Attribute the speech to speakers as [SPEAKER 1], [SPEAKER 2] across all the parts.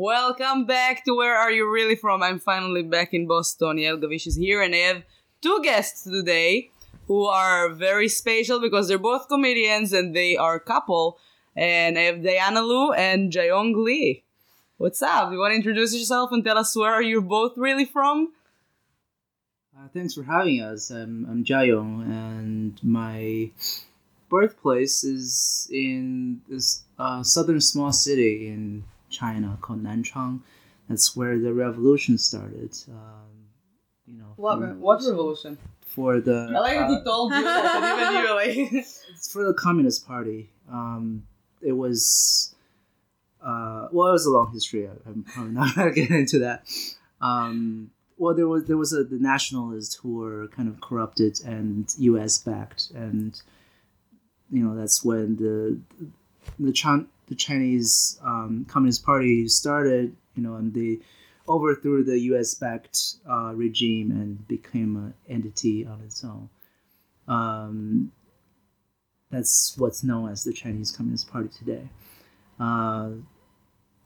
[SPEAKER 1] Welcome back to Where Are You Really From? I'm finally back in Boston. Yael Gavish is here, and I have two guests today who are very special because they're both comedians and they are a couple. And I have Diana Lu and Jayong Lee. What's up? You want to introduce yourself and tell us where are you both really from?
[SPEAKER 2] Uh, thanks for having us. I'm, I'm Jayong, and my birthplace is in this uh, southern small city in China called Nanchang. That's where the revolution started. Um, you know,
[SPEAKER 3] What re-
[SPEAKER 1] What revolution?
[SPEAKER 2] for the
[SPEAKER 1] I like
[SPEAKER 2] uh,
[SPEAKER 1] he told you that, and even you like.
[SPEAKER 2] it's for the Communist Party. Um, it was, uh, well, it was a long history. I- I'm probably not gonna get into that. Um, well, there was there was a, the nationalists who were kind of corrupted and U.S. backed, and you know that's when the the Chan, the Chinese um, Communist Party started. You know, and they overthrew the U.S. backed uh, regime and became an entity on its own. Um, that's what's known as the Chinese Communist Party today. Uh,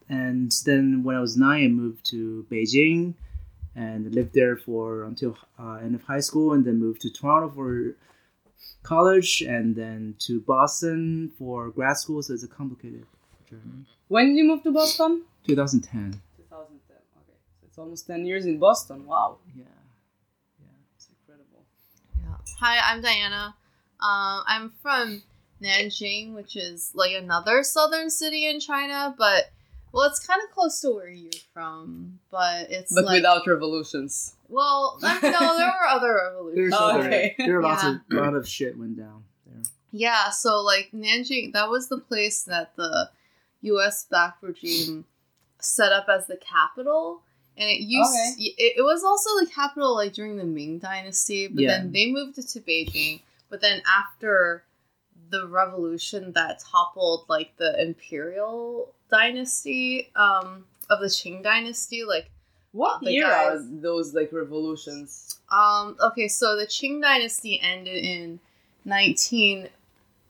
[SPEAKER 2] and then when I was nine, I moved to Beijing and lived there for until uh, end of high school, and then moved to Toronto for college, and then to Boston for grad school. So it's a complicated journey.
[SPEAKER 1] when did you move to Boston?
[SPEAKER 2] 2010.
[SPEAKER 1] 2010. Okay. So it's almost 10 years in Boston. Wow.
[SPEAKER 2] Yeah.
[SPEAKER 1] Yeah, it's incredible.
[SPEAKER 3] Yeah. Hi, I'm Diana. Um, I'm from Nanjing, which is like another southern city in China, but well, it's kind of close to where you're from, but it's
[SPEAKER 1] But
[SPEAKER 3] like
[SPEAKER 1] without revolutions.
[SPEAKER 3] Well, no, there were other revolutions.
[SPEAKER 1] Oh, okay.
[SPEAKER 2] there were lots
[SPEAKER 3] Yeah.
[SPEAKER 2] of lot of shit went down there.
[SPEAKER 3] Yeah, so like Nanjing, that was the place that the U.S. backed regime set up as the capital, and it used
[SPEAKER 1] Okay.
[SPEAKER 3] it, it was also the capital like during the Ming Dynasty, but
[SPEAKER 2] Yeah.
[SPEAKER 3] then they moved it to Beijing. But then after the revolution that toppled like the imperial dynasty um, of the Qing dynasty, like
[SPEAKER 1] What
[SPEAKER 3] The
[SPEAKER 1] year
[SPEAKER 3] guys-
[SPEAKER 1] are those like revolutions?
[SPEAKER 3] um okay, so the Qing dynasty ended in nineteen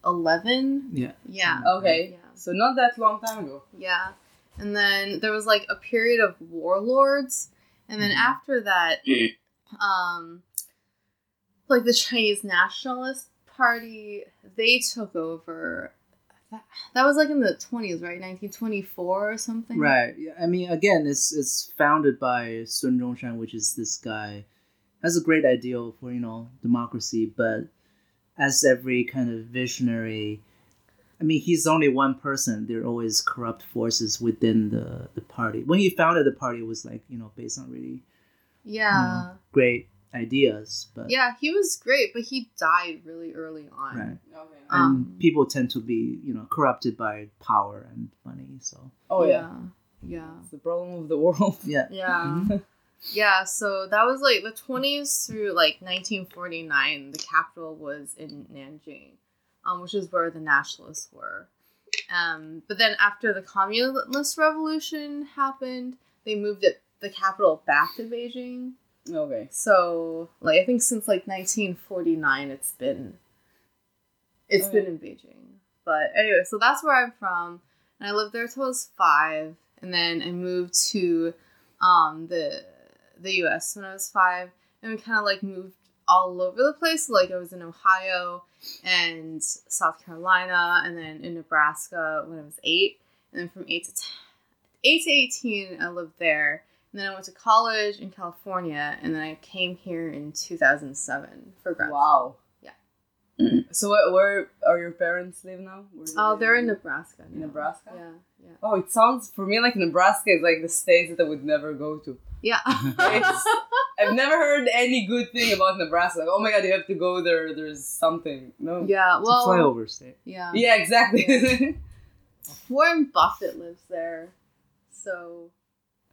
[SPEAKER 3] eleven.
[SPEAKER 2] Yeah.
[SPEAKER 3] Yeah.
[SPEAKER 1] Okay.
[SPEAKER 3] Yeah.
[SPEAKER 1] So not that long time ago.
[SPEAKER 3] Yeah. And then there was like a period of warlords. And then
[SPEAKER 2] Mhm.
[SPEAKER 3] after that, um, like the Chinese Nationalist Party, they took over. That, that was like in the 20s, right? 1924 or something?
[SPEAKER 2] Right. Yeah, I mean, again, it's it's founded by Sun Zhongshan, which is this guy has a great ideal for you know democracy, but as every kind of visionary, I mean, he's only one person. There are always corrupt forces within the the party. When he founded the party, it was like you know based on really
[SPEAKER 3] Yeah.
[SPEAKER 2] great ideas, but
[SPEAKER 3] Yeah, he was great, but he died really early on.
[SPEAKER 2] right.
[SPEAKER 1] Okay.
[SPEAKER 2] And
[SPEAKER 3] Um,
[SPEAKER 2] people tend to be you know corrupted by power and money. So
[SPEAKER 1] Oh yeah.
[SPEAKER 3] Yeah.
[SPEAKER 1] It's the problem of the world.
[SPEAKER 2] yeah.
[SPEAKER 3] Yeah. yeah, so that was like the 20s through like 1949. The capital was in Nanjing, um, which is where the nationalists were. Um, but then after the communist revolution happened, they moved it the capital back to Beijing.
[SPEAKER 1] Okay.
[SPEAKER 3] So, like I think since like 1949 it's been it's
[SPEAKER 1] Okay.
[SPEAKER 3] been in Beijing. But anyway, so that's where I'm from. And I lived there till I was 5 and then I moved to um the the US when I was 5 and we kind of like moved all over the place. Like I was in Ohio and South Carolina and then in Nebraska when I was 8 and then from 8 to 10, 8 to 18 I lived there. And then I went to college in California, and then I came here in 2007 for grad.
[SPEAKER 1] Wow.
[SPEAKER 3] Yeah.
[SPEAKER 1] So where, where are your parents live now? Where
[SPEAKER 3] Oh,
[SPEAKER 1] they
[SPEAKER 3] they're in? Nebraska.
[SPEAKER 1] In
[SPEAKER 3] now.
[SPEAKER 1] Nebraska?
[SPEAKER 3] Yeah, yeah,
[SPEAKER 1] Oh, it sounds for me like Nebraska is like the state that I would never go to.
[SPEAKER 3] yeah.
[SPEAKER 1] It's- I've never heard any good thing about Nebraska. Like, oh my god, you have to go there. There's something. No.
[SPEAKER 3] yeah.
[SPEAKER 2] It's a
[SPEAKER 3] Well,
[SPEAKER 2] flyover state.
[SPEAKER 3] yeah.
[SPEAKER 1] Yeah, exactly.
[SPEAKER 3] Warren Buffett lives there, so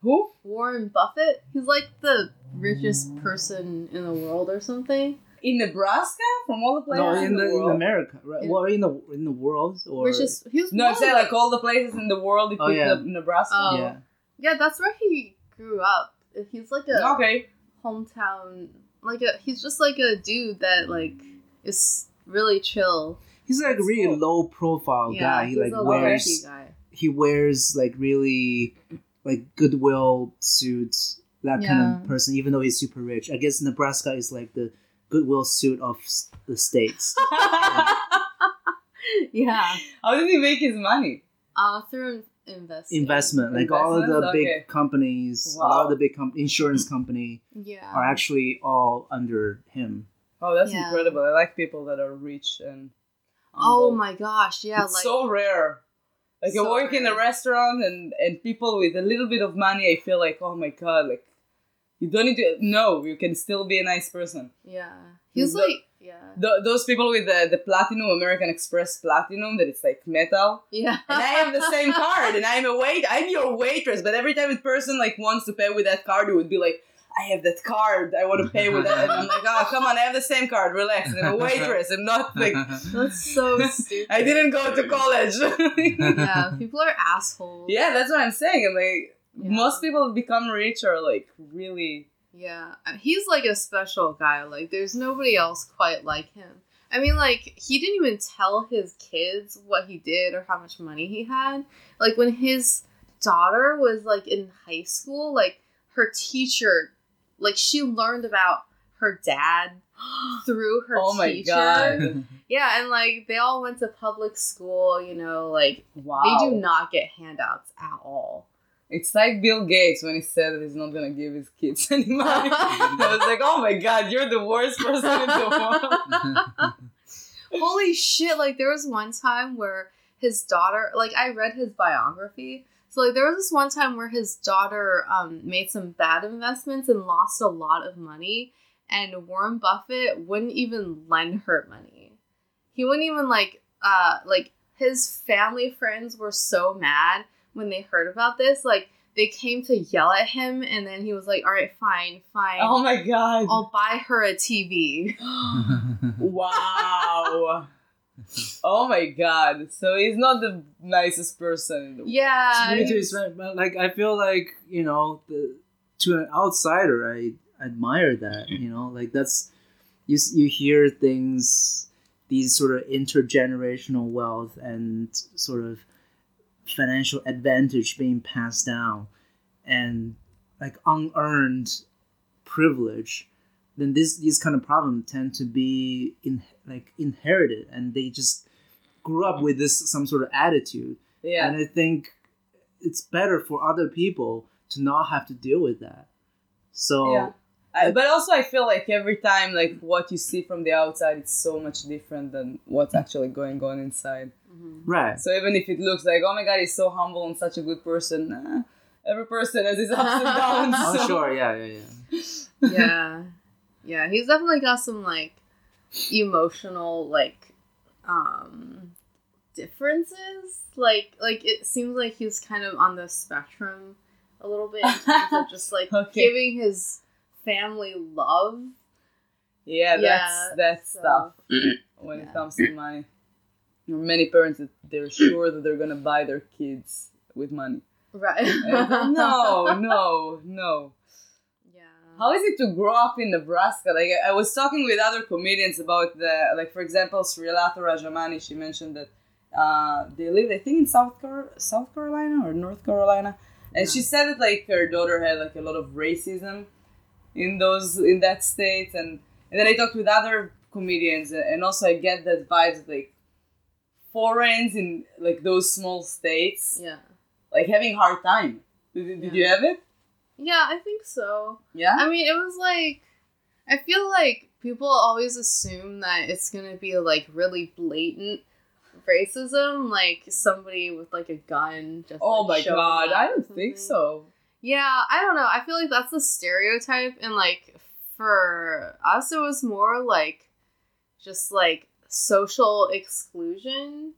[SPEAKER 1] Who?
[SPEAKER 3] Warren Buffett, he's like the richest person in the world or something.
[SPEAKER 1] In Nebraska? From all the places
[SPEAKER 2] No,
[SPEAKER 1] in,
[SPEAKER 2] in the, in? America, right?
[SPEAKER 3] In-
[SPEAKER 2] well, in the in the world or
[SPEAKER 3] Richest. He was
[SPEAKER 1] No,
[SPEAKER 3] one
[SPEAKER 1] I'm
[SPEAKER 3] of
[SPEAKER 1] saying
[SPEAKER 3] the-
[SPEAKER 1] like all the places in the world. Oh, you
[SPEAKER 2] Oh, yeah.
[SPEAKER 1] up Nebraska.
[SPEAKER 3] Oh.
[SPEAKER 2] yeah.
[SPEAKER 3] yeah, that's where he grew up. He's like a
[SPEAKER 1] Okay.
[SPEAKER 3] hometown, like a. He's just like a dude that like is really chill.
[SPEAKER 2] He's like a really
[SPEAKER 1] cool.
[SPEAKER 2] low profile
[SPEAKER 3] yeah,
[SPEAKER 2] guy. He
[SPEAKER 3] he's
[SPEAKER 2] like
[SPEAKER 3] a
[SPEAKER 2] wears
[SPEAKER 3] guy.
[SPEAKER 2] he wears like really like goodwill suit that kind of person, even though he's super rich. I guess Nebraska is like the goodwill suit of the states.
[SPEAKER 3] yeah.
[SPEAKER 1] How did he make his money?
[SPEAKER 3] Uh, through investing.
[SPEAKER 2] Investment, like all of the
[SPEAKER 1] Investments?
[SPEAKER 2] big
[SPEAKER 1] Okay.
[SPEAKER 2] companies, a lot of the big com- insurance company
[SPEAKER 3] Yeah.
[SPEAKER 2] are actually all under him.
[SPEAKER 1] Oh, that's
[SPEAKER 3] Yeah.
[SPEAKER 1] incredible. I like people that are rich and.
[SPEAKER 3] Oh my gosh! Yeah,
[SPEAKER 1] it's
[SPEAKER 3] like
[SPEAKER 1] so rare. Like
[SPEAKER 3] So
[SPEAKER 1] I work in a restaurant and and people with a little bit of money, I feel like, oh my god, like you don't need to. No, you can still be a nice person.
[SPEAKER 3] yeah. He's
[SPEAKER 1] The-
[SPEAKER 3] like yeah.
[SPEAKER 1] Th those people with the the platinum American Express platinum that it's like metal.
[SPEAKER 3] Yeah.
[SPEAKER 1] And I have the same card, and I'm a wait. I'm your waitress, but every time a person like wants to pay with that card, it would be like, I have that card. I want to pay with that, and I'm like, oh, come on, I have the same card. Relax. I'm a waitress. I'm not like
[SPEAKER 3] That's so stupid.
[SPEAKER 1] I didn't go to college.
[SPEAKER 3] Yeah, people are assholes.
[SPEAKER 1] Yeah, that's what I'm saying. I'm like,
[SPEAKER 3] Yeah.
[SPEAKER 1] most people become rich are like really.
[SPEAKER 3] Yeah, he's like a special guy. Like, there's nobody else quite like him. I mean, like, he didn't even tell his kids what he did or how much money he had. Like, when his daughter was like in high school, like, her teacher, like, she learned about her dad through her
[SPEAKER 1] Oh my
[SPEAKER 3] teacher.
[SPEAKER 1] God.
[SPEAKER 3] Yeah, and like, they all went to public school, you know, like,
[SPEAKER 1] Wow.
[SPEAKER 3] they do not get handouts at all.
[SPEAKER 1] It's like Bill Gates when he said that he's not gonna give his kids any money. I was like, oh my god, you're the worst person in the world.
[SPEAKER 3] Holy shit! Like there was one time where his daughter, like I read his biography. So like there was this one time where his daughter um made some bad investments and lost a lot of money, and Warren Buffett wouldn't even lend her money. He wouldn't even like uh like his family friends were so mad when they heard about this. Like they came to yell at him, and then he was like, "All right, fine, fine."
[SPEAKER 1] Oh my god.
[SPEAKER 3] I'll buy her a TV.
[SPEAKER 1] wow. Oh my god. So he's not the nicest person in the world.
[SPEAKER 3] Yeah.
[SPEAKER 2] Me too, it's like- but like I feel like you know, the, to an outsider, I admire that. You know, like that's you. You hear things, these sort of intergenerational wealth and sort of financial advantage being passed down, and like unearned privilege. Then this these kind of problems tend to be in like inherited, and they just grew up with this some sort of attitude.
[SPEAKER 1] Yeah.
[SPEAKER 2] And I think it's better for other people to not have to deal with that. So
[SPEAKER 1] Yeah. I, but also, I feel like every time, like what you see from the outside, it's so much different than what's actually going on inside. Mm-hmm.
[SPEAKER 2] right.
[SPEAKER 1] So even if it looks like, oh my god, he's so humble and such a good person, nah, every person has his ups and downs.
[SPEAKER 2] Oh
[SPEAKER 1] so-
[SPEAKER 2] sure, yeah, yeah, yeah.
[SPEAKER 3] yeah. Yeah, he's definitely got some like emotional like um differences. Like like it seems like he's kind of on the spectrum a little bit in terms of just like
[SPEAKER 1] Okay.
[SPEAKER 3] giving his family love.
[SPEAKER 1] Yeah,
[SPEAKER 3] Yeah,
[SPEAKER 1] that's that's
[SPEAKER 3] so-
[SPEAKER 1] tough when
[SPEAKER 3] Yeah.
[SPEAKER 1] it comes to money. Many parents that they're sure that they're gonna buy their kids with money.
[SPEAKER 3] Right.
[SPEAKER 1] No, no, no.
[SPEAKER 3] Yeah.
[SPEAKER 1] How is it to grow up in Nebraska? Like I I was talking with other comedians about the like for example Srilata Rajamani. She mentioned that uh, they live I think in South Car- South Carolina or North Carolina, and she said that like her daughter had like a lot of racism in those in that state, and and then I talked with other comedians, and and also I get that vibes like foreigners in like those small states
[SPEAKER 3] Yeah.
[SPEAKER 1] like having hard time. Did, did you have it?
[SPEAKER 3] Yeah, I think so.
[SPEAKER 1] Yeah.
[SPEAKER 3] I mean, it was like I feel like people always assume that it's gonna be like really blatant racism, like somebody with like a gun. Just
[SPEAKER 1] Oh
[SPEAKER 3] like,
[SPEAKER 1] my god, I don't think so.
[SPEAKER 3] Yeah, I don't know. I feel like that's the stereotype, and like for us, it was more like just like social exclusion.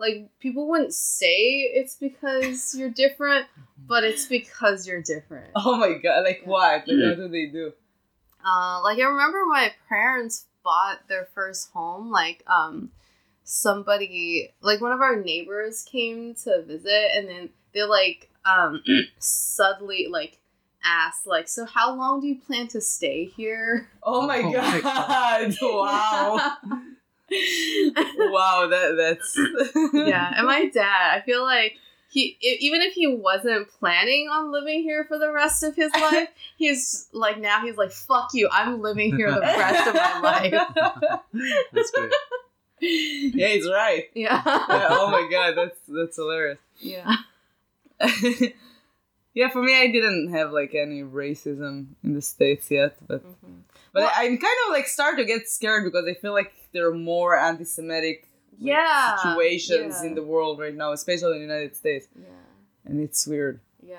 [SPEAKER 3] Like people wouldn't say it's because you're different, but it's because you're different.
[SPEAKER 1] Oh my god, like
[SPEAKER 3] Yeah.
[SPEAKER 1] what? Like what do they do?
[SPEAKER 3] Uh, like I remember my parents bought their first home. Like um, somebody, like one of our neighbors came to visit, and then they like um suddenly like asked like, "So how long do you plan to stay here?"
[SPEAKER 1] Oh my
[SPEAKER 2] Oh my
[SPEAKER 1] god! wow, wow, that that's
[SPEAKER 3] yeah, and my dad, I feel like he even if he wasn't planning on living here for the rest of his life, he's like now he's like fuck you, I'm living here the rest of my life.
[SPEAKER 2] That's great.
[SPEAKER 1] yeah, he's right.
[SPEAKER 3] Yeah.
[SPEAKER 1] Yeah, oh my god, that's that's hilarious.
[SPEAKER 3] Yeah.
[SPEAKER 1] Yeah, for me, I didn't have like any racism in the states yet, but
[SPEAKER 3] Mhm.
[SPEAKER 1] but
[SPEAKER 3] Well-
[SPEAKER 1] I, I'm kind of like start to get scared because I feel like there are more anti-Semitic like,
[SPEAKER 3] Yeah,
[SPEAKER 1] situations
[SPEAKER 3] yeah.
[SPEAKER 1] in the world right now, especially in the United States,
[SPEAKER 3] Yeah.
[SPEAKER 1] and it's weird.
[SPEAKER 3] Yeah.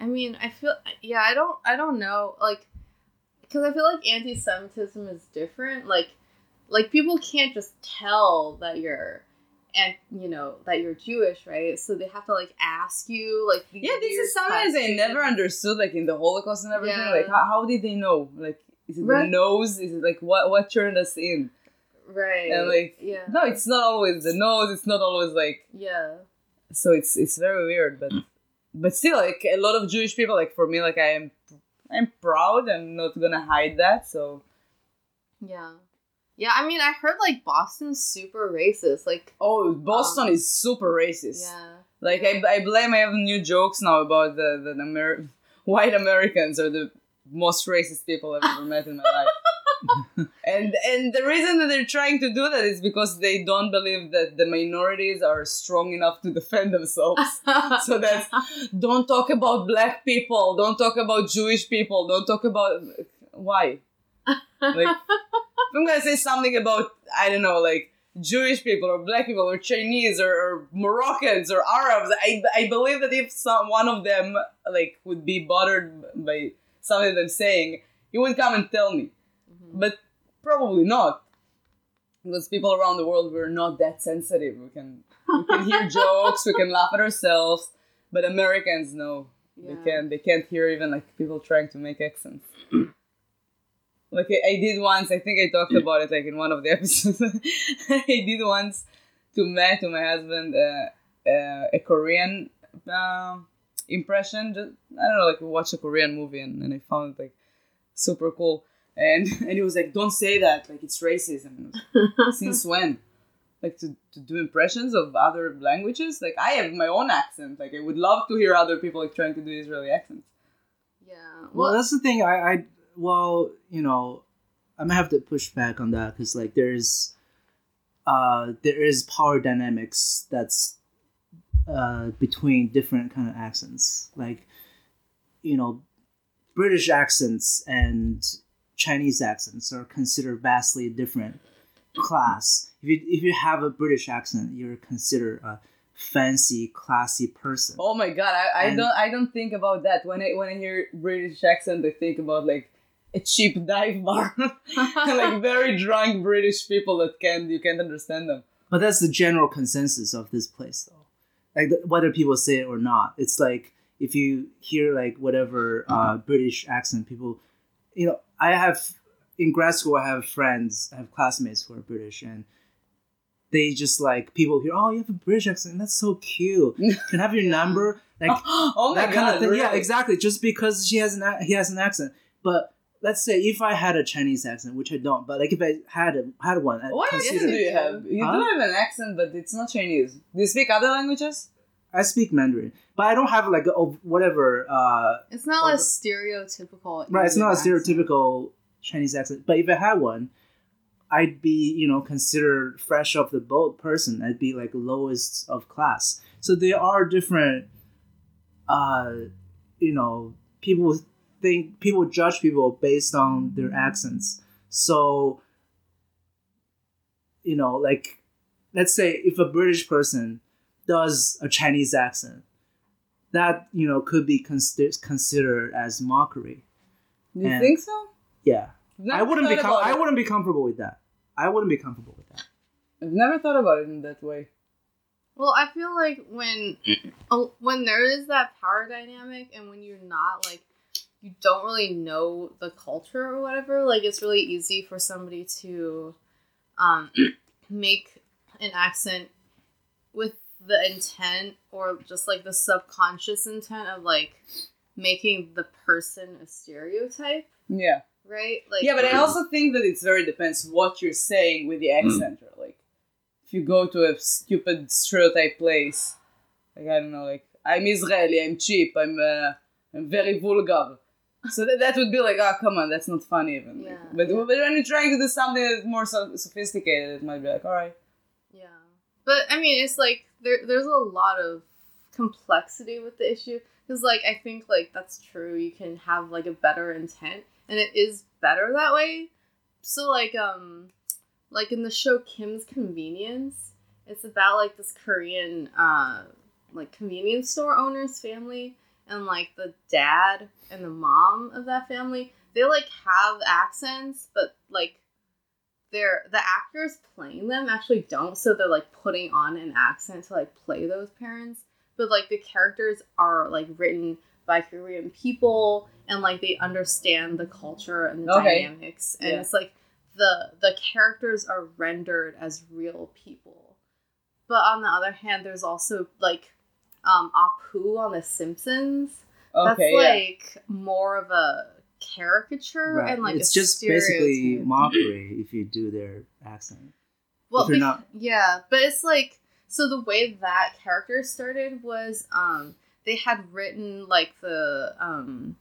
[SPEAKER 3] I mean, I feel yeah, I don't I don't know like cuz I feel like anti-Semitism is different. Like like people can't just tell that you're and you know that you're Jewish, right? So they have to like ask you like
[SPEAKER 1] Yeah, this is something I
[SPEAKER 3] questions.
[SPEAKER 1] never understood, like in the Holocaust and everything.
[SPEAKER 3] Yeah.
[SPEAKER 1] Like, how, how did they know? Like, is it
[SPEAKER 3] Right.
[SPEAKER 1] the nose? Is it like what what turned us in?
[SPEAKER 3] Right.
[SPEAKER 1] And like,
[SPEAKER 3] yeah.
[SPEAKER 1] no, it's not always the nose. It's not always like
[SPEAKER 3] Yeah.
[SPEAKER 1] so. It's it's very weird, but but still, like a lot of Jewish people, like for me, like I am I'm proud. I'm not gonna hide that. So
[SPEAKER 3] Yeah. Yeah, I mean, I heard like Boston's super racist. Like,
[SPEAKER 1] oh, Boston
[SPEAKER 3] Um,
[SPEAKER 1] is super racist.
[SPEAKER 3] yeah.
[SPEAKER 1] Like I, I blame I have new jokes now about the the Amer- white Americans are the most racist people I've ever met in my life. and and the reason that they're trying to do that is because they don't believe that the minorities are strong enough to defend themselves. so that's don't talk about black people, don't talk about Jewish people, don't talk about why. Like if I'm gonna say something about I don't know, like Jewish people or black people or Chinese or, or Moroccans or Arabs, I, I believe that if some one of them like would be bothered by something that I'm saying, he would come and tell me.
[SPEAKER 3] Mhm.
[SPEAKER 1] But probably not. Because people around the world we're not that sensitive. We can we can hear jokes, we can laugh at ourselves, but Americans no. They can't they can't hear even like people trying to make accents. Like I, I did once, I think I talked about it like in one of the episodes. I did once to Matt, to my husband, uh, uh, a Korean um impression. Just, I don't know, like we watched a Korean movie and, and I found it like super cool. And and he was like, "Don't say that, like it's racism." And I was like, Since when? Like to, to do impressions of other languages? Like I have my own accent. Like I would love to hear other people like trying to do Israeli accents.
[SPEAKER 3] yeah.
[SPEAKER 2] Well, that's the thing. I, I well, you know, I'm gonna have to push back on that because like there's, uh, there is power dynamics that's, uh, between different kind of accents. Like, you know, British accents and Chinese accents are considered vastly different class. If you if you have a British accent, you're considered a fancy, classy person.
[SPEAKER 1] Oh my god, I, I
[SPEAKER 2] And-
[SPEAKER 1] don't I don't think about that when I when I hear British accent. I think about like a cheap dive bar, like very drunk British people that can't you can't understand them.
[SPEAKER 2] But that's the general consensus of this place, though. Like whether people say it or not, it's like if you hear like whatever uh, British accent, people, you know, I have in grad school, I have friends, I have classmates who are British, and they just like people hear, oh, you have a British accent, that's so cute. Can I have your number? Like
[SPEAKER 1] oh my
[SPEAKER 2] that
[SPEAKER 1] god,
[SPEAKER 2] kind of thing. Yeah, exactly. Just because she has an he has an accent, but. Let's say if I had a Chinese accent, which I don't, but like if I had a, had one, I'd
[SPEAKER 1] What accent do you have? You
[SPEAKER 2] Huh?
[SPEAKER 1] do have an accent, but it's not Chinese. Do you speak other languages?
[SPEAKER 2] I speak Mandarin, but I don't have like a, oh, whatever. Uh,
[SPEAKER 3] It's not a stereotypical.
[SPEAKER 2] right, it's not a stereotypical Chinese accent. But if I had one, I'd be you know considered fresh off the boat person. I'd be like lowest of class. So there are different. Uh, you know, people think people judge people based on their accents. So. You know, like, let's say if a British person does a Chinese accent, that you know could be considered considered as mockery.
[SPEAKER 1] You
[SPEAKER 2] And-
[SPEAKER 1] think so?
[SPEAKER 2] Yeah,
[SPEAKER 1] I've
[SPEAKER 2] I
[SPEAKER 1] never
[SPEAKER 2] wouldn't be com- I wouldn't be comfortable with that. I wouldn't be comfortable with that.
[SPEAKER 1] I've never thought about it in that way.
[SPEAKER 3] Well, I feel like when oh, when there is that power dynamic, and when you're not like you don't really know the culture or whatever, like it's really easy for somebody to um, make an accent with the intent or just like the subconscious intent of like making the person a stereotype,
[SPEAKER 1] Yeah.
[SPEAKER 3] right? Like
[SPEAKER 1] yeah, but I also think that it's very depends what you're saying with the accent. Or like, if you go to a stupid stereotype place, like I don't know, like I'm Israeli, I'm cheap, I'm uh, I'm very vulgar. So that, that would be like, oh come on, that's not funny even.
[SPEAKER 3] Yeah.
[SPEAKER 1] But, but when you're trying to do something that's more so sophisticated, it might be like, all right.
[SPEAKER 3] Yeah. But I mean, it's like there there's a lot of complexity with the issue because like I think like that's true. You can have like a better intent, and it is better that way. So like um, like in the show Kim's Convenience, it's about like this Korean uh like convenience store owner's family and like the dad and the mom of that family. They like have accents, but like they're the actors playing them actually don't so they're like putting on an accent to like play those parents but like the characters are like written by korean people and like they understand the culture and the
[SPEAKER 1] Okay.
[SPEAKER 3] dynamics and
[SPEAKER 1] Yeah.
[SPEAKER 3] it's like the the characters are rendered as real people but on the other hand there's also like um apu on the simpsons
[SPEAKER 1] Okay,
[SPEAKER 3] that's
[SPEAKER 1] yeah.
[SPEAKER 3] like more of a caricature
[SPEAKER 2] Right.
[SPEAKER 3] and like
[SPEAKER 2] it's
[SPEAKER 3] a
[SPEAKER 2] just basically mockery if you do their accent.
[SPEAKER 3] Well,
[SPEAKER 2] if you're not-
[SPEAKER 3] yeah, but it's like so the way that character started was um they had written like the um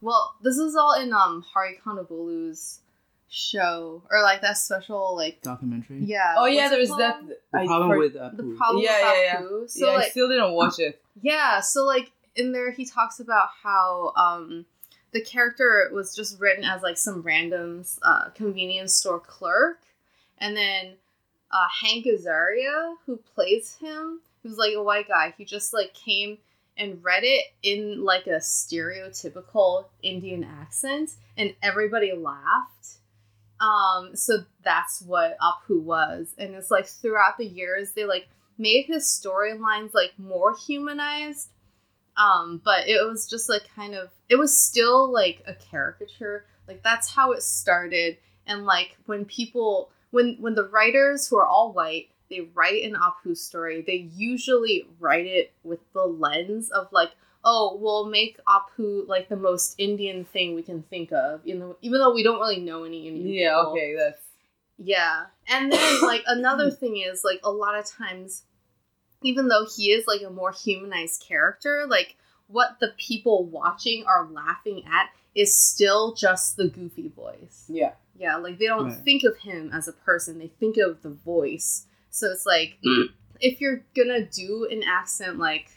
[SPEAKER 3] well this is all in um Hari Kondabolu's show or like that special like
[SPEAKER 2] Documentary.
[SPEAKER 3] yeah
[SPEAKER 1] Oh yeah,
[SPEAKER 3] what's
[SPEAKER 1] there was that.
[SPEAKER 2] The
[SPEAKER 1] I
[SPEAKER 2] problem
[SPEAKER 1] for-
[SPEAKER 2] with uh,
[SPEAKER 3] the problem
[SPEAKER 1] Yeah,
[SPEAKER 3] with
[SPEAKER 1] yeah, yeah.
[SPEAKER 3] So
[SPEAKER 1] yeah, I still didn't watch it.
[SPEAKER 3] yeah, so like in there he talks about how um the character was just written as like some random uh, convenience store clerk, and then uh, Hank Azaria, who plays him, who's like a white guy, he just like came and read it in like a stereotypical Indian accent, and everybody laughed. Um, so that's what Apu was, and it's like throughout the years they like made his storylines like more humanized. Um but it was just like kind of it was still like a caricature. Like that's how it started. And like when people when when the writers who are all white they write an apu story they usually write it with the lens of like oh we'll make apu like the most indian thing we can think of you know even though we don't really know any indian
[SPEAKER 1] Yeah,
[SPEAKER 3] people.
[SPEAKER 1] okay, that's
[SPEAKER 3] Yeah. And then like another thing is like a lot of times even though he is like a more humanized character, like what the people watching are laughing at is still just the goofy voice.
[SPEAKER 1] yeah.
[SPEAKER 3] Yeah, like they don't
[SPEAKER 2] Right.
[SPEAKER 3] think of him as a person, they think of the voice. So it's like mm. if you're gonna do an accent like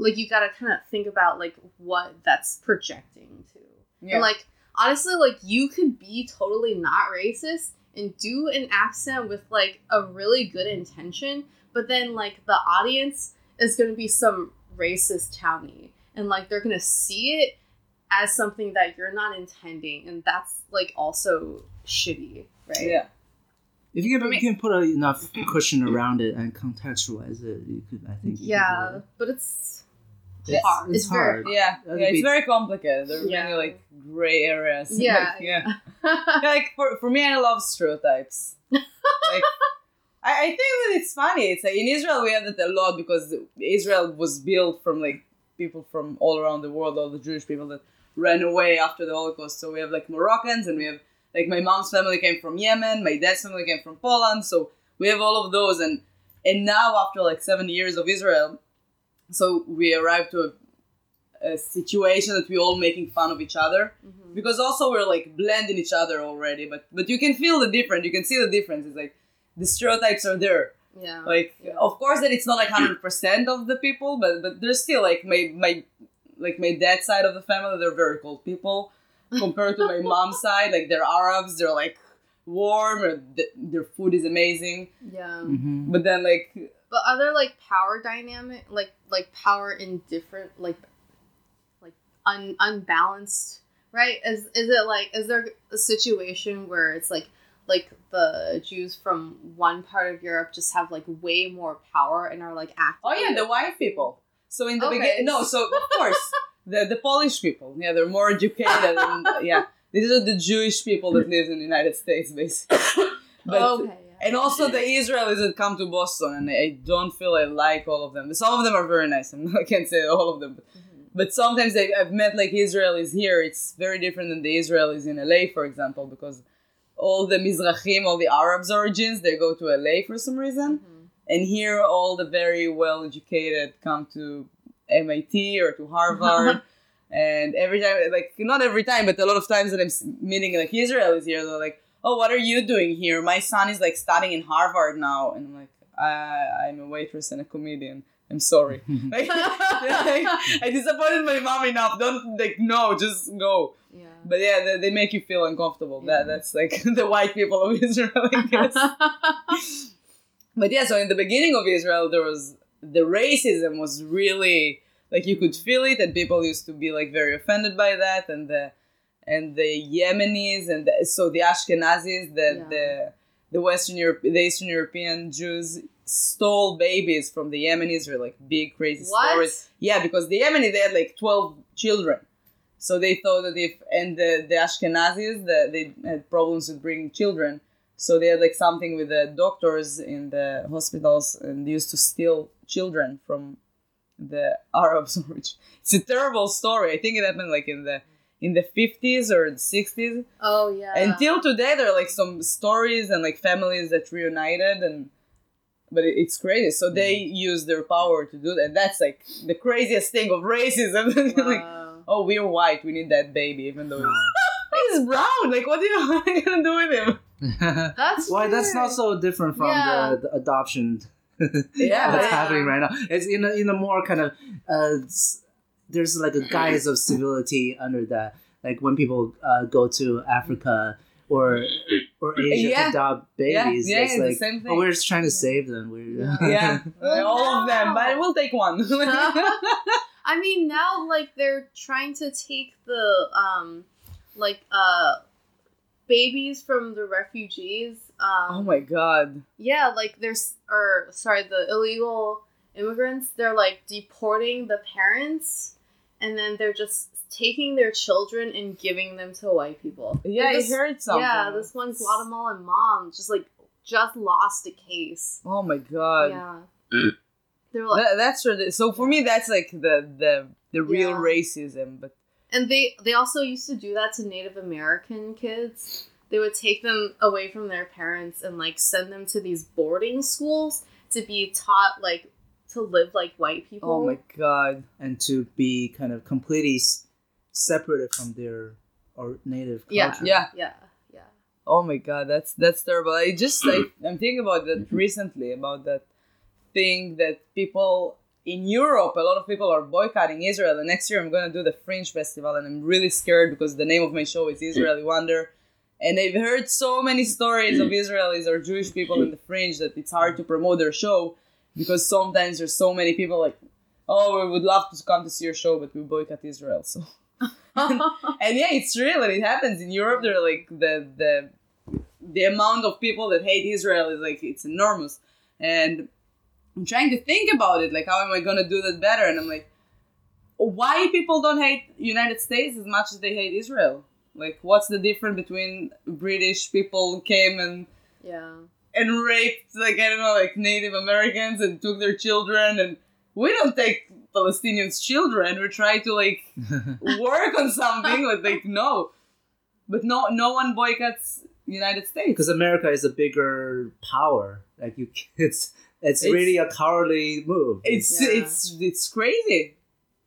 [SPEAKER 3] like you gotta kind of think about like what that's projecting to.
[SPEAKER 1] Yeah.
[SPEAKER 3] And like honestly, like you could be totally not racist and do an accent with like a really good intention, but then like the audience is gonna be some racist townie. And like they're gonna see it as something that you're not intending, and that's like also shitty, right?
[SPEAKER 1] yeah.
[SPEAKER 2] If you
[SPEAKER 1] For
[SPEAKER 2] can,
[SPEAKER 1] me-
[SPEAKER 2] you can put a, enough cushion around it and contextualize it, you could. I think. you could do
[SPEAKER 3] Yeah,
[SPEAKER 2] it.
[SPEAKER 3] but it's
[SPEAKER 1] It's-
[SPEAKER 3] hard.
[SPEAKER 2] it's
[SPEAKER 3] It's, very
[SPEAKER 2] hard.
[SPEAKER 1] Yeah, yeah, it's
[SPEAKER 2] be-
[SPEAKER 1] very complicated. There are
[SPEAKER 3] Yeah.
[SPEAKER 1] many like gray areas.
[SPEAKER 3] Yeah,
[SPEAKER 1] Like, yeah. like for, for me, I love stereotypes. like I, I think that it's funny. It's like in Israel we have that a lot because Israel was built from like people from all around the world, all the Jewish people that ran away after the Holocaust. So we have like Moroccans and we have like my mom's family came from Yemen, my dad's family came from Poland. So we have all of those and and now after like seven years of Israel, so we arrived to a, a situation that we're all making fun of each other
[SPEAKER 3] Mhm.
[SPEAKER 1] because also we're like blending each other already but but you can feel the difference you can see the difference it's like the stereotypes are there
[SPEAKER 3] yeah.
[SPEAKER 1] like
[SPEAKER 3] Yeah.
[SPEAKER 1] of course that it's not like 100% of the people but but there's still like my my like my dad's side of the family they're very cold people compared to my mom's side like they're arabs they're like warm or th- their food is amazing
[SPEAKER 3] yeah.
[SPEAKER 2] Mhm.
[SPEAKER 1] but then like
[SPEAKER 3] But other like power dynamic, like like power in different like like un unbalanced, right? Is is it like is there a situation where it's like like the Jews from one part of Europe just have like way more power and are like acting?
[SPEAKER 1] oh yeah the white people so in the
[SPEAKER 3] Okay.
[SPEAKER 1] beginning no so of course the the polish people yeah they're more educated and yeah these are the jewish people that live in the united states basically but
[SPEAKER 3] okay.
[SPEAKER 1] And also the Israelis that come to Boston, and I don't feel I like all of them. Some of them are very nice, I can't say all of them. But,
[SPEAKER 3] Mhm.
[SPEAKER 1] but sometimes I, I've met like Israelis here. It's very different than the Israelis in LA, for example, because all the Mizrahim, all the Arabs origins, they go to LA for some reason.
[SPEAKER 3] Mhm.
[SPEAKER 1] and here all the very well educated come to MIT or to Harvard. and every time, like not every time, but a lot of times that I'm meeting like Israelis here, they're like, "Oh, what are you doing here? My son is like studying in Harvard now," and I'm like, I, "I'm a waitress and a comedian. I'm sorry. like, like, I disappointed my mom enough. Don't like no, just go."
[SPEAKER 3] Yeah.
[SPEAKER 1] But yeah, they, they make you feel uncomfortable.
[SPEAKER 3] Yeah.
[SPEAKER 1] That that's like the white people of Israel, I guess. but yeah, so in the beginning of Israel, there was the racism was really like you could feel it, and people used to be like very offended by that, and the and the Yemenis and the, so the Ashkenazis, the
[SPEAKER 3] Yeah.
[SPEAKER 1] the the Western Europe, the Eastern European Jews stole babies from the Yemenis, or like big crazy
[SPEAKER 3] What?
[SPEAKER 1] stories. Yeah, because the Yemeni they had like twelve children. So they thought that if and the, the Ashkenazis the, they had problems with bringing children, so they had like something with the doctors in the hospitals and they used to steal children from the Arabs. Which it's a terrible story. I think it happened like in the in the fifties or the sixties.
[SPEAKER 3] Oh yeah.
[SPEAKER 1] Until today, there are like some stories and like families that reunited and. But it- it's crazy. So they use their power to do that. And that's like the craziest thing of racism. like, oh, we're white. We need that baby, even though he's, he's brown. Like, what are, you, what are you gonna do with him?
[SPEAKER 3] That's
[SPEAKER 2] Why that's not so different from
[SPEAKER 3] Yeah.
[SPEAKER 2] the, the adoption
[SPEAKER 1] Yeah,
[SPEAKER 2] that's
[SPEAKER 3] Yeah.
[SPEAKER 2] happening right now. It's in a, in a more kind of uh, s- there's like a guise of civility under that. Like when people uh, go to Africa or or Asia
[SPEAKER 1] Yeah.
[SPEAKER 2] to adopt babies,
[SPEAKER 1] yeah,
[SPEAKER 2] it's
[SPEAKER 1] it's the
[SPEAKER 2] like
[SPEAKER 1] same thing.
[SPEAKER 2] oh, we're just trying to save them. We're
[SPEAKER 1] Yeah,
[SPEAKER 3] Well,
[SPEAKER 1] all of them, but we'll take one.
[SPEAKER 3] I mean, now like they're trying to take the um, like uh, babies from the refugees. Um,
[SPEAKER 1] oh my god.
[SPEAKER 3] Yeah, like there's or sorry, the illegal immigrants. They're like deporting the parents, and then they're just taking their children and giving them to white people.
[SPEAKER 1] Yeah,
[SPEAKER 3] Like,
[SPEAKER 1] I
[SPEAKER 3] this-
[SPEAKER 1] heard something.
[SPEAKER 3] Yeah, this one Guatemalan mom just like just lost a case.
[SPEAKER 1] Oh my god.
[SPEAKER 3] yeah, they were like,
[SPEAKER 1] That, that's really, so for me. That's like the the the real
[SPEAKER 3] Yeah.
[SPEAKER 1] racism. But
[SPEAKER 3] and they they also used to do that to Native American kids. They would take them away from their parents and like send them to these boarding schools to be taught like to live like white oh people.
[SPEAKER 1] oh my god.
[SPEAKER 2] and to be kind of completely s- separated from their or native culture.
[SPEAKER 1] Yeah.
[SPEAKER 3] Yeah, yeah.
[SPEAKER 1] Oh my god, that's that's terrible. I just I, I'm thinking about that recently about that thing that people in Europe, a lot of people are boycotting Israel. And next year I'm gonna do the Fringe Festival, and I'm really scared because the name of my show is Israeli Wonder. And I've heard so many stories of Israelis or Jewish people in the Fringe that it's hard to promote their show because sometimes there's so many people like, oh, we would love to come to see your show, but we boycott Israel. So and yeah, it's real, and it happens in Europe. They're like the the the amount of people that hate Israel is like it's enormous, and I'm trying to think about it. Like, how am I gonna do that better? And I'm like, why people don't hate United States as much as they hate Israel? Like, what's the difference between British people came and
[SPEAKER 3] yeah.
[SPEAKER 1] And raped like I don't know like Native Americans and took their children and we don't take Palestinians' children. We try to like work on something, but like no. But no no one boycotts United States.
[SPEAKER 2] because America is a bigger power. Like you, it's it's,
[SPEAKER 1] It's-
[SPEAKER 2] really a cowardly move.
[SPEAKER 1] It's
[SPEAKER 3] Yeah.
[SPEAKER 1] it's it's crazy.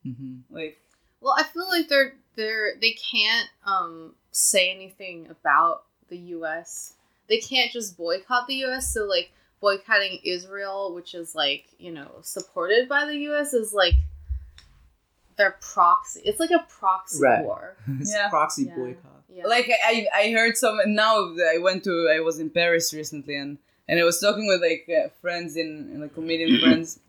[SPEAKER 2] Mm-hmm.
[SPEAKER 1] Like
[SPEAKER 3] Well, I feel like they're they're they can't um say anything about the U.S. They can't just boycott the U.S. So like boycotting Israel, which is like you know supported by the U.S., is like their proxy. It's like a proxy
[SPEAKER 2] Right.
[SPEAKER 3] war.
[SPEAKER 2] it's
[SPEAKER 1] Yeah.
[SPEAKER 2] a proxy
[SPEAKER 3] Yeah.
[SPEAKER 2] boycott.
[SPEAKER 3] Yeah.
[SPEAKER 1] like I I heard some now I went to I was in Paris recently and and I was talking with like uh, friends in, in like comedian friends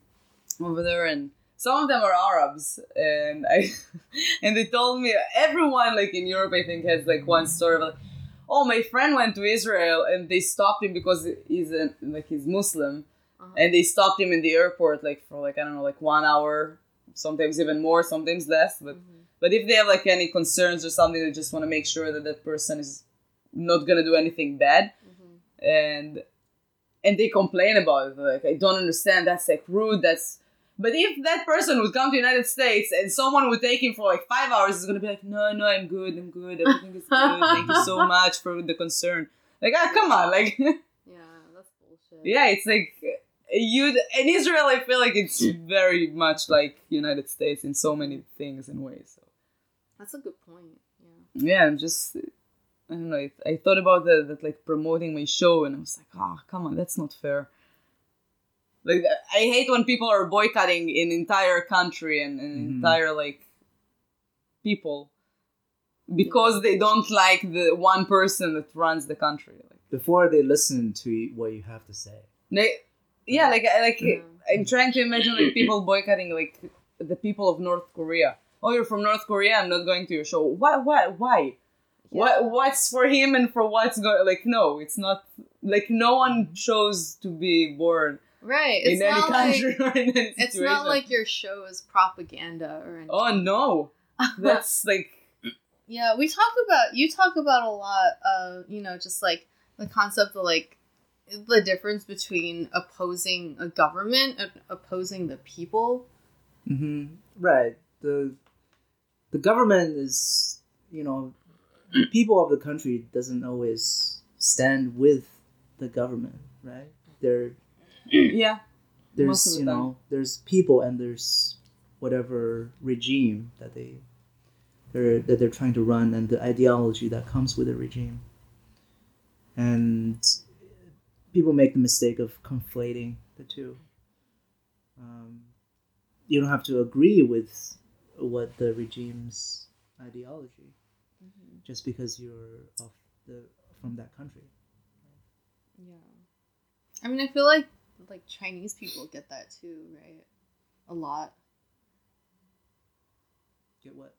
[SPEAKER 1] over there and some of them are Arabs and I and they told me everyone like in Europe I think has like one story of like oh my friend went to Israel and they stopped him because he's a, like he's Muslim
[SPEAKER 3] Uh-huh.
[SPEAKER 1] and they stopped him in the airport like for like I don't know like one hour sometimes even more sometimes less but
[SPEAKER 3] Mhm.
[SPEAKER 1] but if they have like any concerns or something, they just want to make sure that that person is not gonna do anything bad,
[SPEAKER 3] Mhm.
[SPEAKER 1] and and they complain about it. Like I don't understand. That's like rude. That's but if that person would come to the United States and someone would take him for like five hours, he's gonna be like, no, no, I'm good, I'm good, everything is good. Thank you so much for the concern. Like, ah, come on, like,
[SPEAKER 3] Yeah, that's bullshit.
[SPEAKER 1] yeah, it's like you in Israel, I feel like it's very much like United States in so many things and ways. So
[SPEAKER 3] That's a good point. Yeah.
[SPEAKER 1] yeah, I'm just I don't know. I, I thought about that, that like promoting my show, and I was like, oh, come on, that's not fair. Like I hate when people are boycotting an entire country and an
[SPEAKER 2] Mhm.
[SPEAKER 1] entire like people because they don't like the one person that runs the country. Like,
[SPEAKER 2] Before they listen to what you have to say.
[SPEAKER 1] they, yeah, like I- like
[SPEAKER 3] Yeah.
[SPEAKER 1] I'm trying to imagine like people boycotting like the people of North Korea. Oh, you're from North Korea. I'm not going to your show. Why? Why? Why? What? What's for him and for what's going? Like no, it's not. Like no one chose to be born
[SPEAKER 3] Right. It's
[SPEAKER 1] in any country
[SPEAKER 3] like
[SPEAKER 1] or in any
[SPEAKER 3] it's
[SPEAKER 1] situation.
[SPEAKER 3] not like your show is propaganda or anything.
[SPEAKER 1] oh no, that's like
[SPEAKER 3] Yeah, we talk about you talk about a lot of you know just like the concept of like the difference between opposing a government and opposing the people.
[SPEAKER 2] Mm-hmm. Right. The the government is, you know, the people of the country doesn't always stand with the government, right? There,
[SPEAKER 1] yeah. Most of
[SPEAKER 2] there's
[SPEAKER 1] the
[SPEAKER 2] you
[SPEAKER 1] time.
[SPEAKER 2] know, there's people and there's whatever regime that they they're that they're trying to run and the ideology that comes with the regime. And people make the mistake of conflating the two. Um, you don't have to agree with what the regime's ideology just because you're of the from that country.
[SPEAKER 3] Yeah. I mean, I feel like like Chinese people get that too, right? A lot.
[SPEAKER 2] Get what?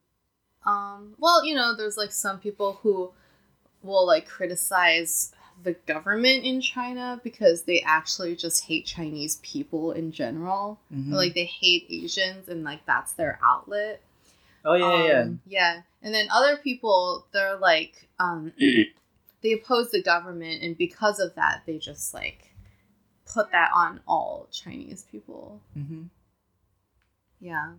[SPEAKER 3] Um, well, you know, there's like some people who will like criticize the government in China because they actually just hate Chinese people in general.
[SPEAKER 2] Mhm.
[SPEAKER 3] Or, like they hate Asians and like that's their outlet.
[SPEAKER 2] oh yeah, yeah, yeah.
[SPEAKER 3] Um, yeah. And then other people, they're like, um, they oppose the government, and because of that, they just like put that on all Chinese people.
[SPEAKER 2] Mm-hmm.
[SPEAKER 3] Yeah.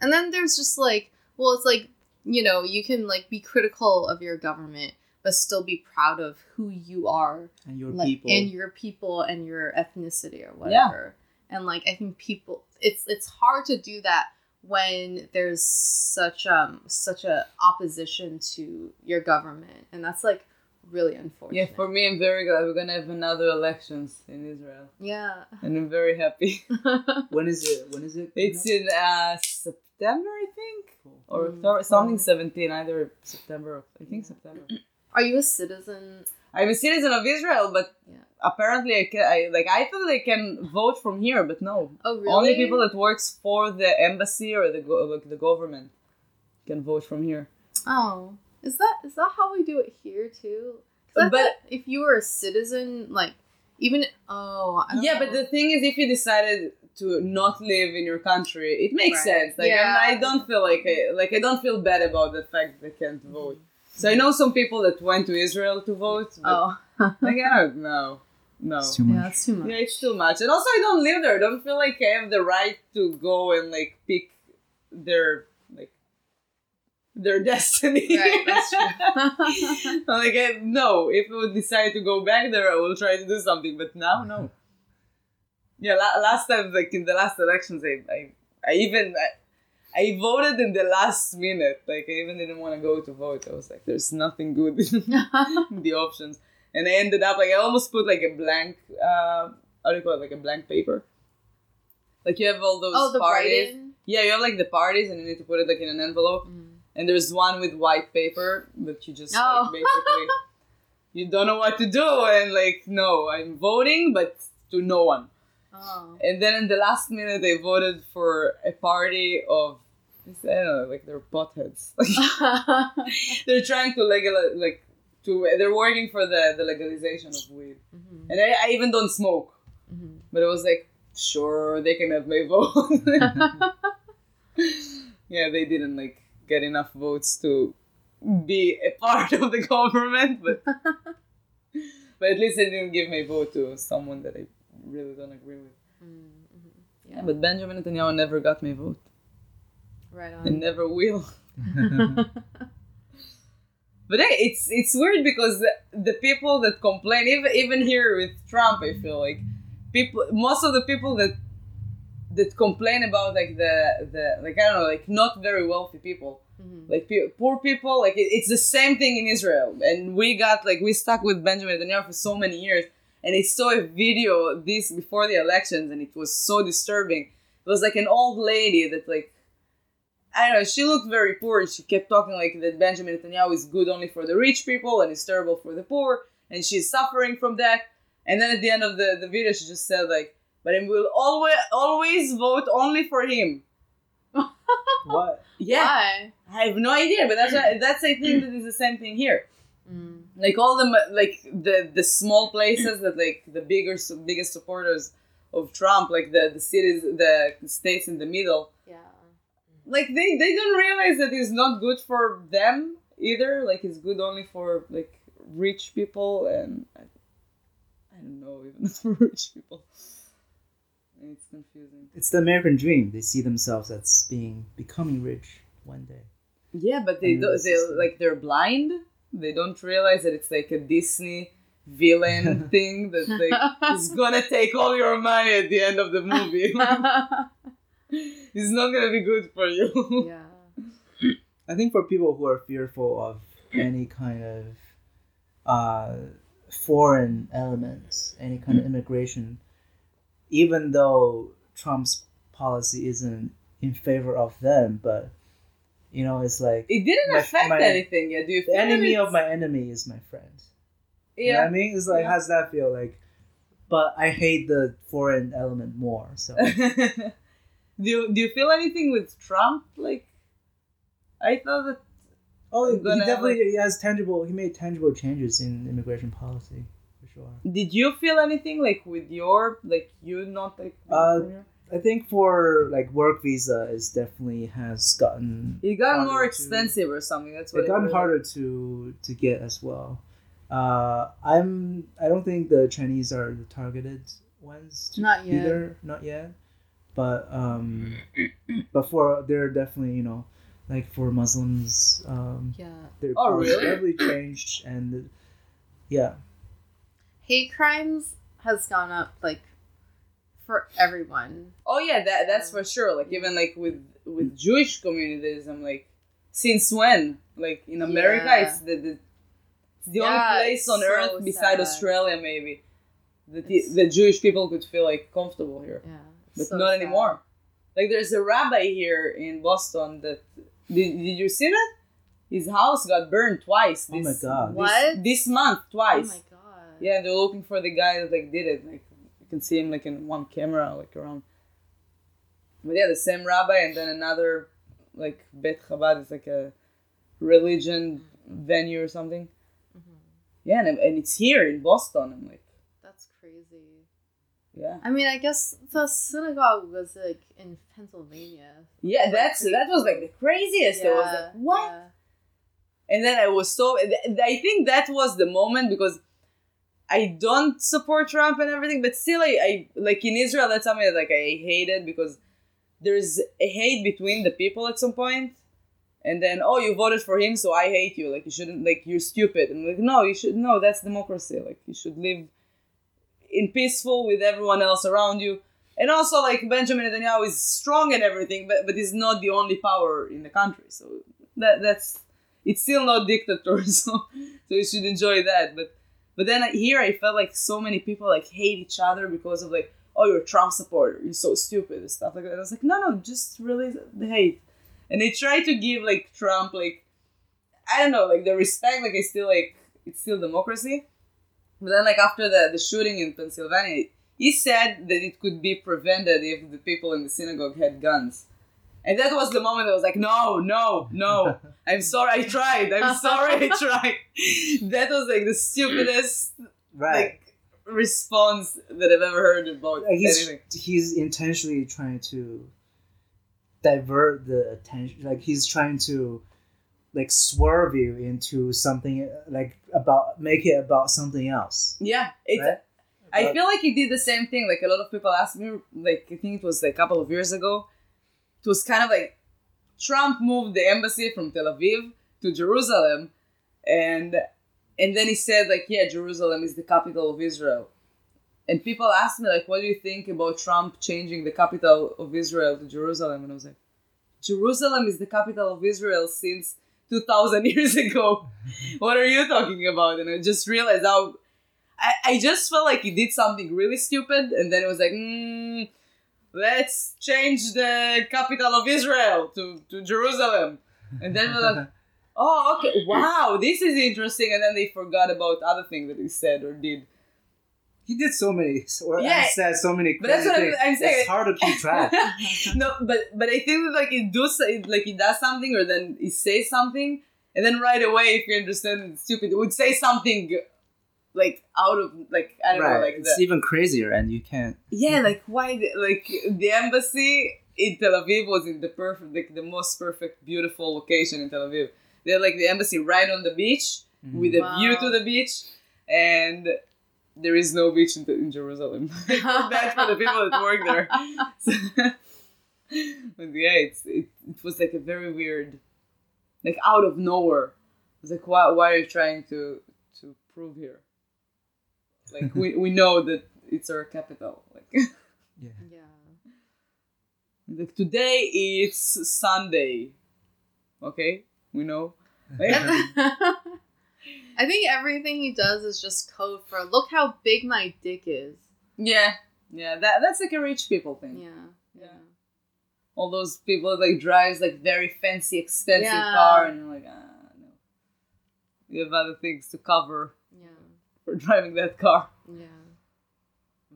[SPEAKER 3] And then there's just like, well, it's like, you know, you can like be critical of your government, but still be proud of who you are
[SPEAKER 2] And your
[SPEAKER 3] like,
[SPEAKER 2] people.
[SPEAKER 3] and your people and your ethnicity or whatever. And like I think people it's it's hard to do that when there's such um such a opposition to your government. And that's like really unfortunate.
[SPEAKER 1] Yeah, for me, I'm very glad we're gonna have another elections in Israel,
[SPEAKER 3] Yeah.
[SPEAKER 1] and I'm very happy.
[SPEAKER 2] when is it? When is it?
[SPEAKER 1] it's in uh, September, I think,
[SPEAKER 2] Cool.
[SPEAKER 1] or
[SPEAKER 3] Mm.
[SPEAKER 1] October, something 17, either September. Or, I think September.
[SPEAKER 3] Are you a citizen?
[SPEAKER 1] I'm a citizen of Israel, but
[SPEAKER 3] Yeah.
[SPEAKER 1] apparently I can. I like I thought I can vote from here, but no.
[SPEAKER 3] Oh really?
[SPEAKER 1] Only people that works for the embassy or the go- like the government can vote from here.
[SPEAKER 3] Oh, is that is that how we do it here too?
[SPEAKER 1] But-
[SPEAKER 3] if you were a citizen, like even oh I don't
[SPEAKER 1] Yeah,
[SPEAKER 3] know.
[SPEAKER 1] but the thing is, if you decided to not live in your country, it makes
[SPEAKER 3] Right.
[SPEAKER 1] sense. Like
[SPEAKER 3] Yeah.
[SPEAKER 1] I'm, I don't feel like I, like I don't feel bad about the fact that I can't vote. So I know some people that went to Israel to vote. But
[SPEAKER 3] oh
[SPEAKER 1] like I don't know, no.
[SPEAKER 2] It's too
[SPEAKER 3] yeah,
[SPEAKER 2] much.
[SPEAKER 3] too much.
[SPEAKER 1] Yeah, it's too much. And also, I don't live there. I don't feel like I have the right to go and like pick their like their destiny.
[SPEAKER 3] Right, that's true.
[SPEAKER 1] like I, no, if I would decide to go back there, I will try to do something. But now, no. Yeah, la- last time, like in the last elections, I I, I even I, I voted in the last minute. Like I even didn't want to go to vote. I was like, there's nothing good in the options, and I ended up like I almost put like a blank. Uh, how do you call it? Like a blank paper. Like you have all those
[SPEAKER 3] oh, the
[SPEAKER 1] parties. Yeah, you have like the parties, and you need to put it like in an envelope.
[SPEAKER 3] Mm.
[SPEAKER 1] And there's one with white paper that you just
[SPEAKER 3] Oh.
[SPEAKER 1] like, basically you don't know what to do, and like no, I'm voting, but to no one.
[SPEAKER 3] Oh.
[SPEAKER 1] And then in the last minute, they voted for a party of I don't know, like they're potheads. they're trying to legalize, like to they're working for the the legalization of weed,
[SPEAKER 3] Mhm,
[SPEAKER 1] and I, I even don't smoke,
[SPEAKER 3] mhm.
[SPEAKER 1] but it was like sure they can have my vote. yeah, they didn't like get enough votes to be a part of the government, but but at least I didn't give my vote to someone that I really don't agree with.
[SPEAKER 3] Mm, mhm.
[SPEAKER 1] Yeah, but Benjamin Netanyahu never got my vote
[SPEAKER 3] Right on.
[SPEAKER 1] and never will. But hey, it's it's weird because the, the people that complain, even even here with Trump, I feel like people, most of the people that that complain about like the the like I don't know, like not very wealthy people,
[SPEAKER 3] Mhm.
[SPEAKER 1] like pe- poor people, like it, it's the same thing in Israel. And we got like we stuck with Benjamin Netanyahu for so many years, and I saw a video this before the elections, and it was so disturbing. It was like an old lady that like I don't know, she looked very poor and she kept talking like that Benjamin Netanyahu is good only for the rich people and is terrible for the poor and she's suffering from that. And then at the end of the, the video she just said like, but I will always always vote only for him.
[SPEAKER 2] What?
[SPEAKER 1] Yeah.
[SPEAKER 3] Why?
[SPEAKER 1] I have no idea, but that's why- that's I think that is the same thing here.
[SPEAKER 3] Mm.
[SPEAKER 1] Like all the like the the small places that like the bigger biggest supporters of Trump, like the the cities, the states in the middle,
[SPEAKER 3] Yeah.
[SPEAKER 1] like they they don't realize that it's not good for them either like it's good only for like rich people and i, I don't know even for rich people it's confusing
[SPEAKER 2] It's the American dream. They see themselves as being becoming rich one day.
[SPEAKER 1] yeah but they do
[SPEAKER 2] this
[SPEAKER 1] they
[SPEAKER 2] is-
[SPEAKER 1] like they're blind they don't realize that it's like a disney villain thing that like is gonna take all your money at the end of the movie it's not gonna be good for you
[SPEAKER 3] yeah.
[SPEAKER 2] I think for people who are fearful of any kind of uh, foreign elements, any kind of immigration, even though Trump's policy isn't in favor of them, but you know, it's like
[SPEAKER 1] it didn't
[SPEAKER 2] My-
[SPEAKER 1] affect
[SPEAKER 2] my-
[SPEAKER 1] anything yet do you
[SPEAKER 2] the enemy
[SPEAKER 1] it?
[SPEAKER 2] of my enemy is my friend. You know
[SPEAKER 1] yeah
[SPEAKER 2] what I mean? It's like,
[SPEAKER 1] Yeah.
[SPEAKER 2] how's that feel? Like, but I hate the foreign element more. So
[SPEAKER 1] do you do you feel anything with Trump? Like, I thought that
[SPEAKER 2] oh, he definitely he has tangible. He made tangible changes in immigration policy sure.
[SPEAKER 1] did you feel anything like with your like you not like
[SPEAKER 2] Uh, I think for like work visa is definitely has gotten
[SPEAKER 1] it got
[SPEAKER 2] harder
[SPEAKER 1] more
[SPEAKER 2] to-
[SPEAKER 1] expensive or something. That's what
[SPEAKER 2] it gotten
[SPEAKER 1] was.
[SPEAKER 2] harder to to get as well. Uh, I'm I don't think the Chinese are the targeted ones
[SPEAKER 3] Not yet.
[SPEAKER 2] either, not yet. But um, but for they're definitely you know like for Muslims um,
[SPEAKER 3] Yeah.
[SPEAKER 2] their
[SPEAKER 1] Oh,
[SPEAKER 2] policy
[SPEAKER 1] really?
[SPEAKER 2] definitely changed and yeah
[SPEAKER 3] Hate crimes has gone up like for everyone.
[SPEAKER 1] Oh yeah, that that's
[SPEAKER 3] um,
[SPEAKER 1] for sure. Like even like with with Jewish communities, I'm like, since when? Like in America,
[SPEAKER 3] Yeah.
[SPEAKER 1] it's the, the it's the
[SPEAKER 3] Yeah,
[SPEAKER 1] only place on
[SPEAKER 3] so
[SPEAKER 1] earth beside
[SPEAKER 3] sad.
[SPEAKER 1] Australia maybe that the,
[SPEAKER 3] It's-
[SPEAKER 1] the Jewish people could feel like comfortable here.
[SPEAKER 3] Yeah.
[SPEAKER 1] but
[SPEAKER 3] so
[SPEAKER 1] not
[SPEAKER 3] sad.
[SPEAKER 1] anymore. Like there's a rabbi here in Boston that did, did you see that? His house got burned twice.
[SPEAKER 2] Oh my
[SPEAKER 1] This,
[SPEAKER 2] God.
[SPEAKER 1] This,
[SPEAKER 3] What?
[SPEAKER 1] this month
[SPEAKER 3] Oh
[SPEAKER 1] twice.
[SPEAKER 3] my
[SPEAKER 1] yeah, they're looking for the guy that like did it. Like you can see him like in one camera like around. But yeah, the same rabbi and then another like Bet Chabad is like a religion venue or something.
[SPEAKER 3] Mhm.
[SPEAKER 1] Yeah, and, and it's here in Boston. I'm like,
[SPEAKER 3] That's crazy.
[SPEAKER 1] yeah,
[SPEAKER 3] I mean, I guess the synagogue was like in Pennsylvania.
[SPEAKER 1] yeah. That's that was like the craziest. it was like, what?
[SPEAKER 3] yeah.
[SPEAKER 1] and then I was so I think that was the moment because I don't support Trump and everything, but still I, I like in Israel that's something that like I hated because there's a hate between the people at some point and then oh you voted for him so I hate you. Like you shouldn't like you're stupid. And like no you should no that's democracy. Like you should live in peaceful with everyone else around you. And also like Benjamin Netanyahu is strong and everything but but he's not the only power in the country so that that's it's still not dictator so so you should enjoy that but but then here I felt like so many people like hate each other because of like oh you're a Trump supporter you're so stupid and stuff. Like that I was like no no just really the hate. And they try to give like Trump like I don't know like the respect like it's still like it's still democracy. But then like after the the shooting in Pennsylvania he said that it could be prevented if the people in the synagogue had guns and that was the moment I was like no no no I'm sorry I tried I'm sorry I tried that was like the stupidest
[SPEAKER 2] right
[SPEAKER 1] like response that I've ever heard about
[SPEAKER 2] he's
[SPEAKER 1] anything
[SPEAKER 2] he's intentionally trying to divert the attention like he's trying to like swerve you into something like about make it about something else
[SPEAKER 1] yeah it's
[SPEAKER 2] right?
[SPEAKER 1] I feel like he did the same thing. Like a lot of people asked me, like I think it was like a couple of years ago. It was kind of like Trump moved the embassy from Tel Aviv to Jerusalem, and and then he said like, yeah, Jerusalem is the capital of Israel, and people asked me like, "What do you think about Trump changing the capital of Israel to Jerusalem?" And I was like, "Jerusalem is the capital of Israel since 2,000 years ago. what are you talking about?" And I just realized how I, I just felt like he did something really stupid, and then it was like, mm, "Let's change the capital of Israel to to Jerusalem," and then we're like. Oh, okay. Wow, this is interesting. And then they forgot about other things that he said or did.
[SPEAKER 2] He did so many, or
[SPEAKER 1] Yeah.
[SPEAKER 2] said so many.
[SPEAKER 1] But that's what I'm- saying.
[SPEAKER 2] It's hard to keep track.
[SPEAKER 1] no, but but I think that like he does like he does something or then he says something and then right away if you understand it's stupid, it would say something like out of like I don't know
[SPEAKER 2] right.
[SPEAKER 1] like
[SPEAKER 2] it's
[SPEAKER 1] the,
[SPEAKER 2] even crazier, and you can't.
[SPEAKER 1] yeah like why the, like the embassy in Tel Aviv was in the perfect like the most perfect beautiful location in Tel Aviv. They had like the embassy right on the beach mm-hmm. with a view to the beach and there is no beach in, in Jerusalem. That's for the people that work there. but yeah, it's it, it was like a very weird, like out of nowhere. I was like, why why are you trying to to prove here? Like we, we know that it's our capital. Like
[SPEAKER 2] Yeah.
[SPEAKER 3] Yeah.
[SPEAKER 1] like today it's Sunday. Okay, we know.
[SPEAKER 3] I think everything he does is just code for look how big my dick is.
[SPEAKER 1] yeah, yeah. That that's like a rich people thing.
[SPEAKER 3] Yeah.
[SPEAKER 1] Yeah. All those people that, like drives like very fancy, expensive
[SPEAKER 3] Yeah.
[SPEAKER 1] car, and you're like, ah, no. You have other things to cover
[SPEAKER 3] Yeah.
[SPEAKER 1] For driving that car.
[SPEAKER 3] Yeah.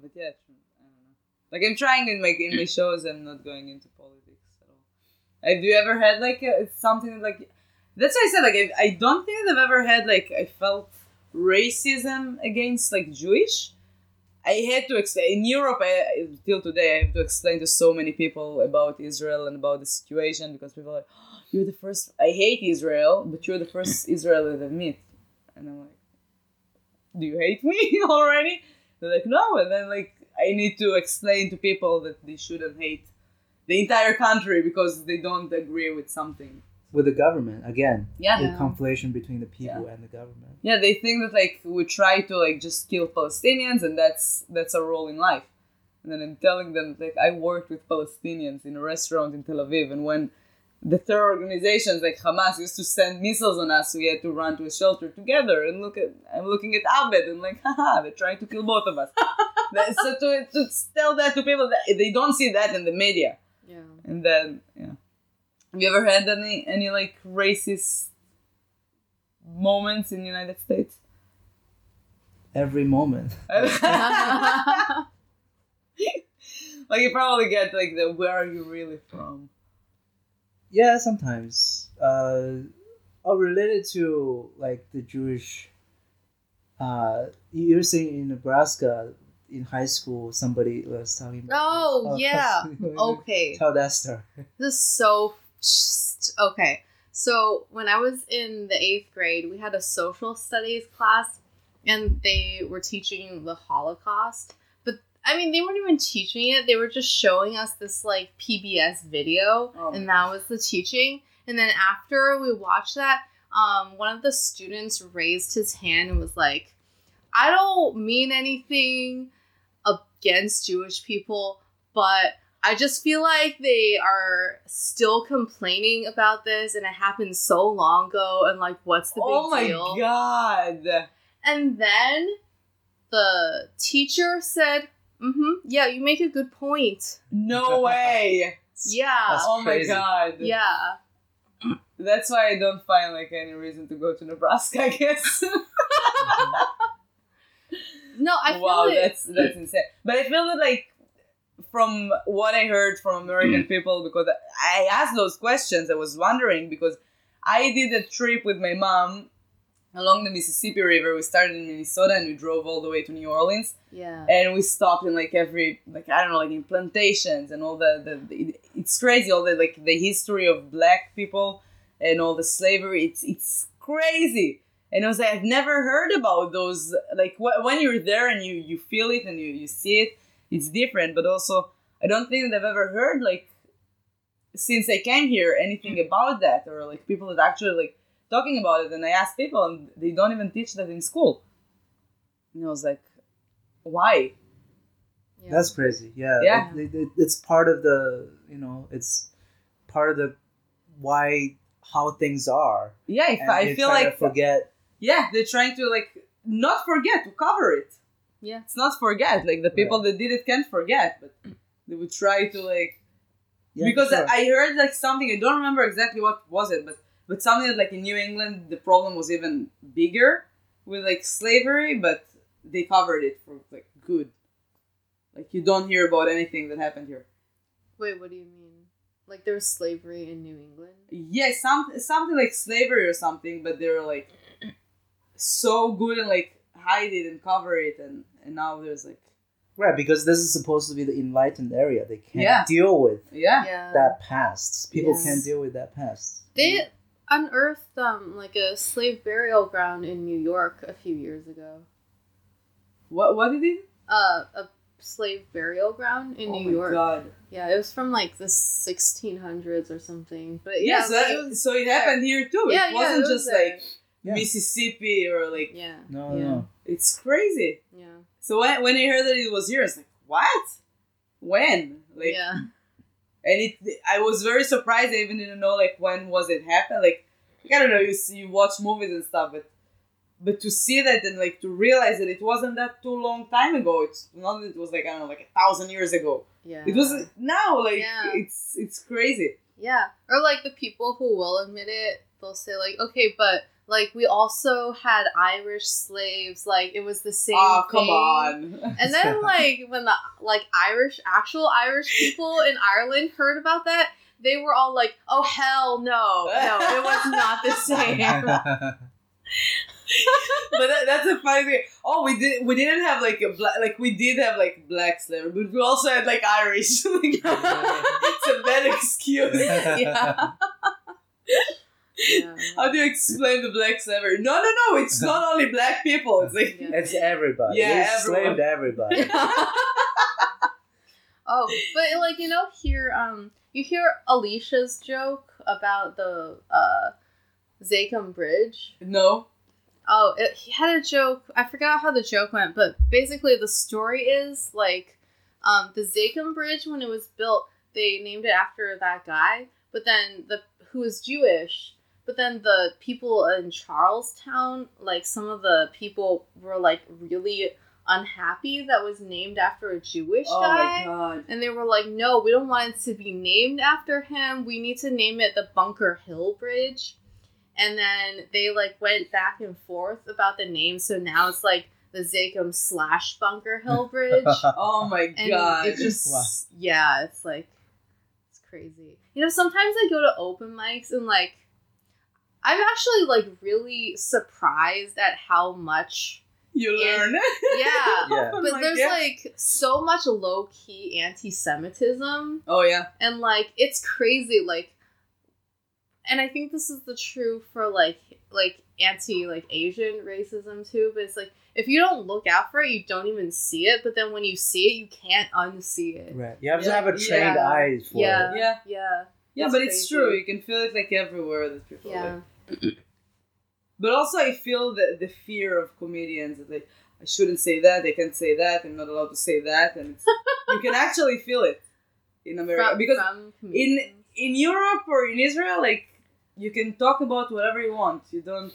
[SPEAKER 1] But yeah, I don't know. Like I'm trying in my in my shows, I'm not going into politics at all. Have you ever had like a, something like? That's why I said like I, I don't think I've ever had like I felt racism against like Jewish. I had to explain in Europe. I, till today, I have to explain to so many people about Israel and about the situation because people are like, "Oh, "You're the first. I hate Israel, but you're the first Israel that I meet," and I'm like, "Do you hate me already?" They're like, no, and then like I need to explain to people that they shouldn't hate the entire country because they don't agree with something.
[SPEAKER 2] With the government again.
[SPEAKER 1] Yeah.
[SPEAKER 2] The
[SPEAKER 3] Yeah.
[SPEAKER 2] conflation between the people and the government.
[SPEAKER 1] Yeah, they think that like we try to like just kill Palestinians and that's that's our role in life. And then I'm telling them like I worked with Palestinians in a restaurant in Tel Aviv and when the terror organizations like Hamas used to send missiles on us, we had to run to a shelter together and look at I'm looking at Abed and like haha, they're trying to kill both of us. So to, to tell that to people that they don't see that in the media.
[SPEAKER 3] Yeah.
[SPEAKER 1] And then, yeah. Have you ever had any any like racist moments in the United States?
[SPEAKER 2] Every moment.
[SPEAKER 1] like you probably get like the where are you really from?
[SPEAKER 2] Yeah, sometimes. Uh, oh, related to like the Jewish. Uh, you're saying in Nebraska, in high school, somebody was talking about.
[SPEAKER 3] Oh, yeah. Okay.
[SPEAKER 2] Tell that story.
[SPEAKER 3] This is so just okay. So when I was in the eighth grade, we had a social studies class, and they were teaching the Holocaust. I mean, they weren't even teaching it; they were just showing us this like PBS video,
[SPEAKER 1] Oh.
[SPEAKER 3] and that was the teaching. And then after we watched that, um, one of the students raised his hand and was like, "I don't mean anything against Jewish people, but." I just feel like they are still complaining about this, and it happened so long ago. And like, what's the big
[SPEAKER 1] oh my
[SPEAKER 3] deal?
[SPEAKER 1] god!
[SPEAKER 3] And then the teacher said, "Mm-hmm. Yeah, you make a good point.
[SPEAKER 1] No way!
[SPEAKER 3] Yeah,
[SPEAKER 2] That's
[SPEAKER 1] oh
[SPEAKER 2] crazy.
[SPEAKER 1] my god!
[SPEAKER 3] yeah."
[SPEAKER 1] That's why I don't find like any reason to go to Nebraska. I guess.
[SPEAKER 3] No, I feel
[SPEAKER 1] wow,
[SPEAKER 3] it.
[SPEAKER 1] that's that's insane. But I feel that like from what I heard from American people, because I asked those questions, I was wondering because I did a trip with my mom along the Mississippi River. We started in Minnesota and we drove all the way to New Orleans,
[SPEAKER 3] yeah.
[SPEAKER 1] and we stopped in like every like I don't know like in plantations and all the the, the it's crazy all the like the history of black people and all the slavery. It's it's crazy. And I was like, I've never heard about those. Like wh- when you're there and you you feel it and you you see it, it's different. But also, I don't think that I've ever heard like since I came here anything mm. about that or like people that actually like talking about it. And I asked people, and they don't even teach that in school. And I was like, why?
[SPEAKER 3] Yeah.
[SPEAKER 2] That's crazy. Yeah.
[SPEAKER 1] Yeah.
[SPEAKER 2] It- it- it's part of the, you know, it's part of the why how things are.
[SPEAKER 1] Yeah, if I feel like
[SPEAKER 2] forget.
[SPEAKER 1] yeah, they're trying to like not forget to cover it.
[SPEAKER 3] yeah.
[SPEAKER 1] It's not forget. Like the people that did it can't forget, but they would try to like
[SPEAKER 2] Yeah,
[SPEAKER 1] because
[SPEAKER 2] sure.
[SPEAKER 1] I heard like something I don't remember exactly what was it, but but something that like in New England the problem was even bigger with like slavery, but they covered it for like good. Like you don't hear about anything that happened here.
[SPEAKER 3] Wait, what do you mean? Like there was slavery in New England?
[SPEAKER 1] Yeah, some something like slavery or something, but they were like so good and like hide it and cover it, and and now there's like
[SPEAKER 2] right because this is supposed to be the enlightened area. They can't
[SPEAKER 1] Yeah.
[SPEAKER 2] deal with
[SPEAKER 1] yeah,
[SPEAKER 3] Yeah.
[SPEAKER 2] that past. People
[SPEAKER 3] Yes.
[SPEAKER 2] can't deal with that past.
[SPEAKER 3] They unearthed um like a slave burial ground in New York a few years ago.
[SPEAKER 1] What what did he?
[SPEAKER 3] Uh, a slave burial ground in
[SPEAKER 1] oh
[SPEAKER 3] New
[SPEAKER 1] my
[SPEAKER 3] York.
[SPEAKER 1] god!
[SPEAKER 3] Yeah, it was from like the 1600s or something. But
[SPEAKER 1] Yeah,
[SPEAKER 3] yeah,
[SPEAKER 1] so,
[SPEAKER 3] like,
[SPEAKER 1] that-
[SPEAKER 3] it
[SPEAKER 1] so it
[SPEAKER 3] there.
[SPEAKER 1] happened here too.
[SPEAKER 3] Yeah,
[SPEAKER 1] it
[SPEAKER 3] yeah,
[SPEAKER 1] wasn't
[SPEAKER 3] it was
[SPEAKER 1] just
[SPEAKER 3] there.
[SPEAKER 1] like
[SPEAKER 2] Yeah.
[SPEAKER 1] Mississippi or like
[SPEAKER 3] Yeah.
[SPEAKER 2] No,
[SPEAKER 3] yeah.
[SPEAKER 2] no.
[SPEAKER 1] it's crazy.
[SPEAKER 3] Yeah.
[SPEAKER 1] So when when I heard that it was here, I was like what? When? Like
[SPEAKER 3] yeah.
[SPEAKER 1] And it I was very surprised. I even didn't know like when was it happen. Like I don't know. You see, you watch movies and stuff, but but to see that and like to realize that it wasn't that too long time ago. It's not that it was like I don't know like a thousand years ago.
[SPEAKER 3] Yeah.
[SPEAKER 1] It was now like
[SPEAKER 3] Yeah.
[SPEAKER 1] it's it's crazy.
[SPEAKER 3] Yeah. Or like the people who will admit it, they'll say like, okay, but like we also had Irish slaves, like it was the same.
[SPEAKER 1] Oh come
[SPEAKER 3] thing.
[SPEAKER 1] on.
[SPEAKER 3] And then like when the like Irish actual Irish people in Ireland heard about that, they were all like, "Oh hell no, no, it was not the same."
[SPEAKER 1] but that, that's a funny thing. Oh, we did. We didn't have like a black. Like we did have like black slavery, but we also had like Irish. It's a bad excuse.
[SPEAKER 3] yeah. Yeah.
[SPEAKER 1] How do you explain the black slavery? No, no, no. It's not only black people. It's like
[SPEAKER 3] Yeah.
[SPEAKER 2] it's everybody.
[SPEAKER 1] Yeah,
[SPEAKER 2] we
[SPEAKER 1] everyone.
[SPEAKER 2] enslaved everybody.
[SPEAKER 3] Oh, but like you know, here um, you hear Alicia's joke about the uh, Zakim Bridge.
[SPEAKER 1] no.
[SPEAKER 3] Oh, it, he had a joke. I forgot how the joke went, but basically the story is like, um, the Zakim Bridge when it was built, they named it after that guy. But then the who was Jewish. But then the people in Charlestown, like some of the people were like really unhappy that was named after a Jewish
[SPEAKER 1] Oh
[SPEAKER 3] guy.
[SPEAKER 1] my god.
[SPEAKER 3] And they were like, no, we don't want it to be named after him. We need to name it the Bunker Hill Bridge. And then they like went back and forth about the name. So now it's like the Zakim slash Bunker Hill Bridge.
[SPEAKER 1] Oh my
[SPEAKER 3] And
[SPEAKER 1] god.
[SPEAKER 3] it just,
[SPEAKER 2] Wow.
[SPEAKER 3] yeah, it's like, it's crazy. You know, sometimes I go to open mics and like, I'm actually like really surprised at how much,
[SPEAKER 1] you
[SPEAKER 3] Yeah.
[SPEAKER 1] learn.
[SPEAKER 3] yeah.
[SPEAKER 2] Yeah.
[SPEAKER 3] But
[SPEAKER 1] like,
[SPEAKER 3] there's
[SPEAKER 1] yeah.
[SPEAKER 3] like so much low key anti Semitism
[SPEAKER 1] Oh yeah.
[SPEAKER 3] and like it's crazy like and i think this is the true for like like anti like asian racism too but it's like if you don't look out for it you don't even see it but then when you see it you can't unsee it
[SPEAKER 2] Right. You have to have a trained
[SPEAKER 3] yeah,
[SPEAKER 2] eye for
[SPEAKER 3] yeah
[SPEAKER 2] it.
[SPEAKER 1] Yeah.
[SPEAKER 3] yeah
[SPEAKER 1] Yeah,
[SPEAKER 3] It's
[SPEAKER 1] but it's
[SPEAKER 3] crazy.
[SPEAKER 1] true. You can feel it like everywhere that people
[SPEAKER 3] yeah
[SPEAKER 1] like. But also, I feel the the fear of comedians that like I shouldn't say that, I can't say that, I'm not allowed to say that, and you can actually feel it in America
[SPEAKER 3] from,
[SPEAKER 1] because
[SPEAKER 3] from comedians.
[SPEAKER 1] in Europe or in Israel, like you can talk about whatever you want. You don't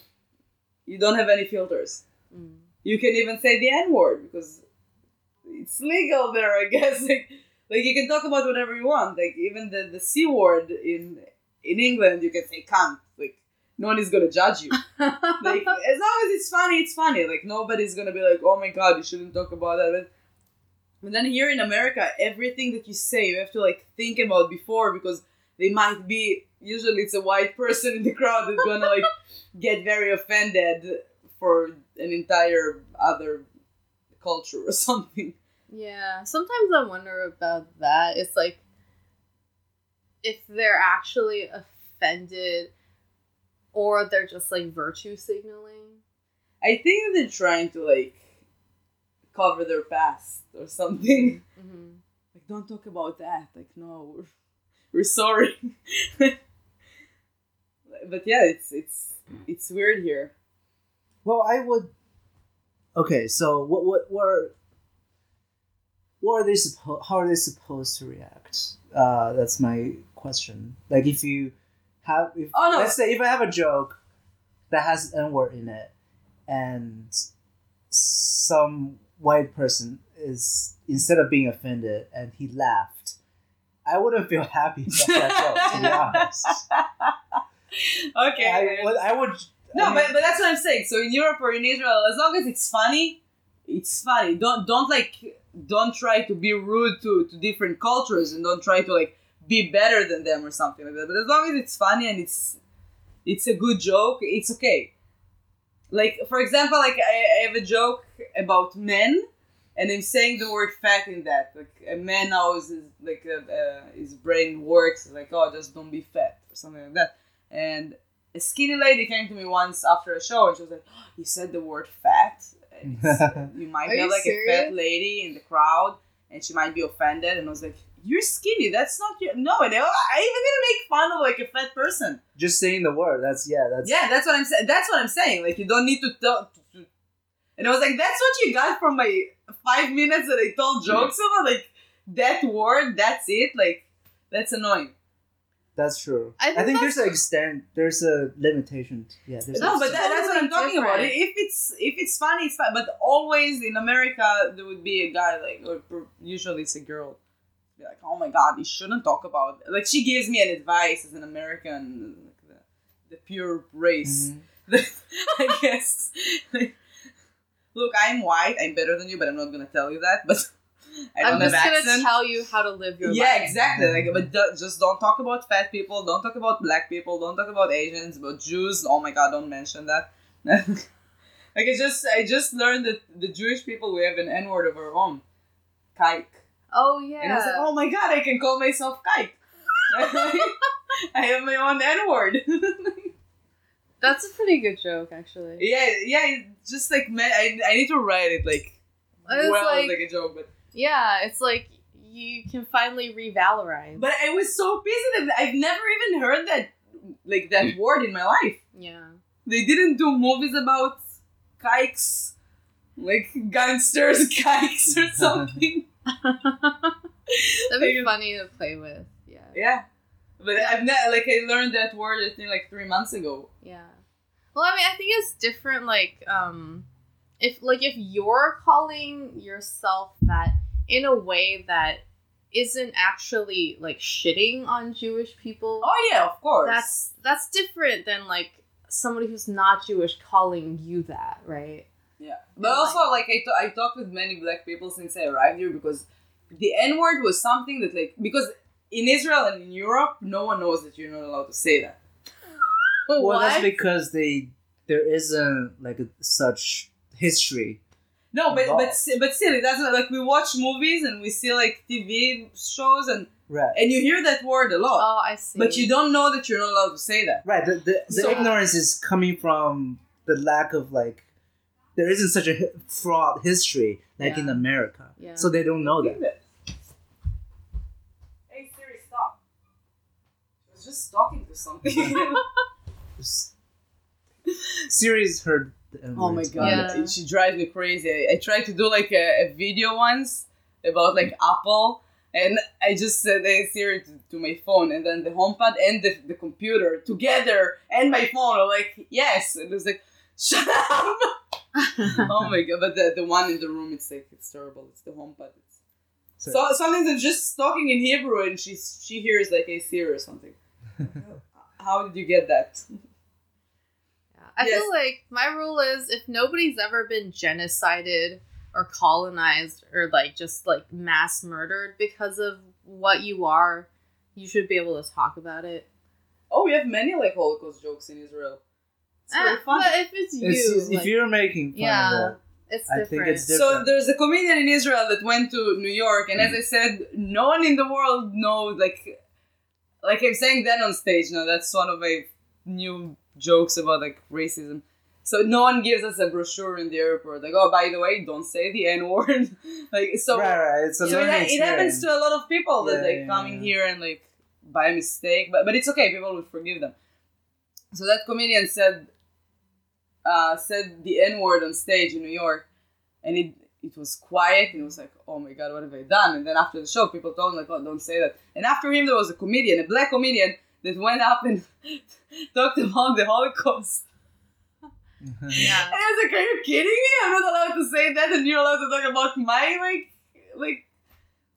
[SPEAKER 1] you don't have any filters.
[SPEAKER 3] Mm.
[SPEAKER 1] You can even say the N word because it's legal there, I guess. Like, like you can talk about whatever you want. Like even the the c word in in England, you can say cunt. No one is gonna judge you. Like as long as it's funny, it's funny. Like nobody's gonna be like, oh my god, you shouldn't talk about that. But, but then here in America, everything that you say, you have to like think about before because they might be. Usually, it's a white person in the crowd that's gonna like get very offended for an entire other culture or something.
[SPEAKER 3] Yeah, sometimes I wonder about that. It's like if they're actually offended or they're just like virtue signaling.
[SPEAKER 1] I think they're trying to like cover their past or something.
[SPEAKER 3] hmm
[SPEAKER 1] Like, don't talk about that. Like, no, we're, we're sorry. but yeah, it's it's it's weird here.
[SPEAKER 2] Well, I would. Okay, so what what what are what are they supposed? How are they supposed to react? Uh, that's my question. Like if you have, if,
[SPEAKER 1] Oh, no.
[SPEAKER 2] let's say if I have a joke that has an n word in it, and some white person is instead of being offended and he laughed, I wouldn't feel happy about that joke. To be honest,
[SPEAKER 1] okay.
[SPEAKER 2] I would. I would
[SPEAKER 1] No,
[SPEAKER 2] I mean-
[SPEAKER 1] but, but that's what I'm saying. So in Europe or in Israel, as long as it's funny, it's funny. Don't don't like don't try to be rude to, to different cultures and don't try to like be better than them or something like that. But as long as it's funny and it's it's a good joke, it's okay. Like for example, like I, I have a joke about men, and I'm saying the word fat in that. Like a man knows his like uh, uh, his brain works like oh just don't be fat or something like that. And a skinny lady came to me once after a show and she was like, oh, "You said the word fat. It's- you might
[SPEAKER 3] Are you
[SPEAKER 1] like a fat lady in the crowd, and she might be offended." And I was like, "You're skinny. That's not your no." And I I even didn't make fun of like a fat person.
[SPEAKER 2] just saying the word. That's yeah. That's
[SPEAKER 1] Yeah, that's what I'm saying. That's what I'm saying. Like you don't need to tell. And I was like, "That's what you got from my five minutes that I told jokes about." Like that word. That's it. Like that's annoying.
[SPEAKER 2] That's true.
[SPEAKER 3] I
[SPEAKER 2] I
[SPEAKER 3] think
[SPEAKER 2] think, there's an extent. There's a limitation. Yeah. There's
[SPEAKER 1] No,
[SPEAKER 2] a
[SPEAKER 1] but that, that's what I'm
[SPEAKER 3] totally
[SPEAKER 1] talking about. If it's if it's funny, it's fine. But always in America, there would be a guy like, or usually it's a girl, be like, "Oh my God, you shouldn't talk about." Like she gives me an advice as an American, like the, the pure race.
[SPEAKER 2] Mhm.
[SPEAKER 1] I guess. Look, I'm white. I'm better than you, but I'm not gonna tell you that. But I don't
[SPEAKER 3] I'm just gonna
[SPEAKER 1] accent.
[SPEAKER 3] tell you how to live your
[SPEAKER 1] yeah,
[SPEAKER 3] life.
[SPEAKER 1] Yeah, exactly. Like, but do- just don't talk about fat people. Don't talk about black people. Don't talk about Asians. About Jews. Oh my God! Don't mention that. like I just, I just learned that the Jewish people we have an N word of our own, kike.
[SPEAKER 3] Oh yeah.
[SPEAKER 1] And I was like, oh my God! I can call myself kike. I have my own N word.
[SPEAKER 3] That's a pretty good joke, actually.
[SPEAKER 1] yeah, yeah. Just like man, I, I need to write it like
[SPEAKER 3] It's
[SPEAKER 1] well
[SPEAKER 3] like-
[SPEAKER 1] like a joke, but
[SPEAKER 3] Yeah, it's like you can finally revalorize.
[SPEAKER 1] but I was so pissed that I've never even heard that like that word in my life.
[SPEAKER 3] yeah.
[SPEAKER 1] They didn't do movies about kikes, like gangsters kikes or something.
[SPEAKER 3] That'd be funny to play with. Yeah.
[SPEAKER 1] yeah, but I've not like I learned that word I think like three months ago.
[SPEAKER 3] Yeah. Well, I mean, I think it's different. Like, um, if like if you're calling yourself that in a way that isn't actually like shitting on Jewish people,
[SPEAKER 1] Oh yeah, of course.
[SPEAKER 3] that's that's different than like somebody who's not Jewish calling you that, right?
[SPEAKER 1] Yeah, but
[SPEAKER 3] And,
[SPEAKER 1] also like I, ta- I talked with many black people since I arrived here because the N word was something that like because in Israel and in Europe no one knows that you're not allowed to say that.
[SPEAKER 2] Well, that's because they there isn't like a, such history.
[SPEAKER 1] No, but but but still, it doesn't like we watch movies and we see like TV shows and
[SPEAKER 2] Right.
[SPEAKER 1] and you hear that word a lot,
[SPEAKER 3] oh, I see.
[SPEAKER 1] but you don't know that you're not allowed to say that.
[SPEAKER 2] Right. The the, the
[SPEAKER 1] So-
[SPEAKER 2] ignorance is coming from the lack of like there isn't such a hi- fraud history like in America.
[SPEAKER 3] Yeah.
[SPEAKER 2] So they don't know that.
[SPEAKER 1] Hey Siri, stop! I was just talking to something.
[SPEAKER 2] S- Siri's heard the um,
[SPEAKER 1] Oh my god,
[SPEAKER 3] Yeah.
[SPEAKER 1] she drives me crazy. I, I tried to do like a, a video once about like Apple, and I just said hey Siri to, to my phone, and then the HomePod and the, the computer together and my phone are like yes, and it was like shut up. oh my god, but the, the one in the room, it's like it's terrible. It's the HomePod. It's,
[SPEAKER 2] So-
[SPEAKER 1] so sometimes I'm just talking in Hebrew, and she's she hears like a Siri or something. How did you get that?
[SPEAKER 3] I
[SPEAKER 1] Yes.
[SPEAKER 3] feel like my rule is if nobody's ever been genocided or colonized or like just like mass murdered because of what you are, you should be able to talk about it.
[SPEAKER 1] Oh, we have many like Holocaust jokes in Israel. It's very. Ah,
[SPEAKER 3] but if it's you,
[SPEAKER 2] It's-
[SPEAKER 3] like,
[SPEAKER 2] if you're making fun
[SPEAKER 3] yeah,
[SPEAKER 2] of that,
[SPEAKER 3] it's
[SPEAKER 2] I think
[SPEAKER 3] different.
[SPEAKER 2] it's
[SPEAKER 1] So there's a comedian in Israel that went to New York, and as mm. I said, no one in the world knows. Like, like I'm saying that on stage now. That's one of my new jokes about like racism. So no one gives us a brochure in the airport, like, oh, by the way, don't say the N word. like, so
[SPEAKER 2] right, right. It's a
[SPEAKER 1] so it, it happens to a lot of people that
[SPEAKER 2] Yeah,
[SPEAKER 1] they
[SPEAKER 2] yeah,
[SPEAKER 1] come
[SPEAKER 2] yeah.
[SPEAKER 1] in here and like by mistake, but but it's okay. People will forgive them. So that comedian said uh, said the N word on stage in New York, and it it was quiet and it was like, oh my god, what have I done? And then after the show, people told me like, oh, don't say that. And after him, there was a comedian, a black comedian, that went up and talked about the Holocaust.
[SPEAKER 3] Yeah.
[SPEAKER 1] And I was like, are you kidding me? I'm not allowed to say that, and you're allowed to talk about my like, like.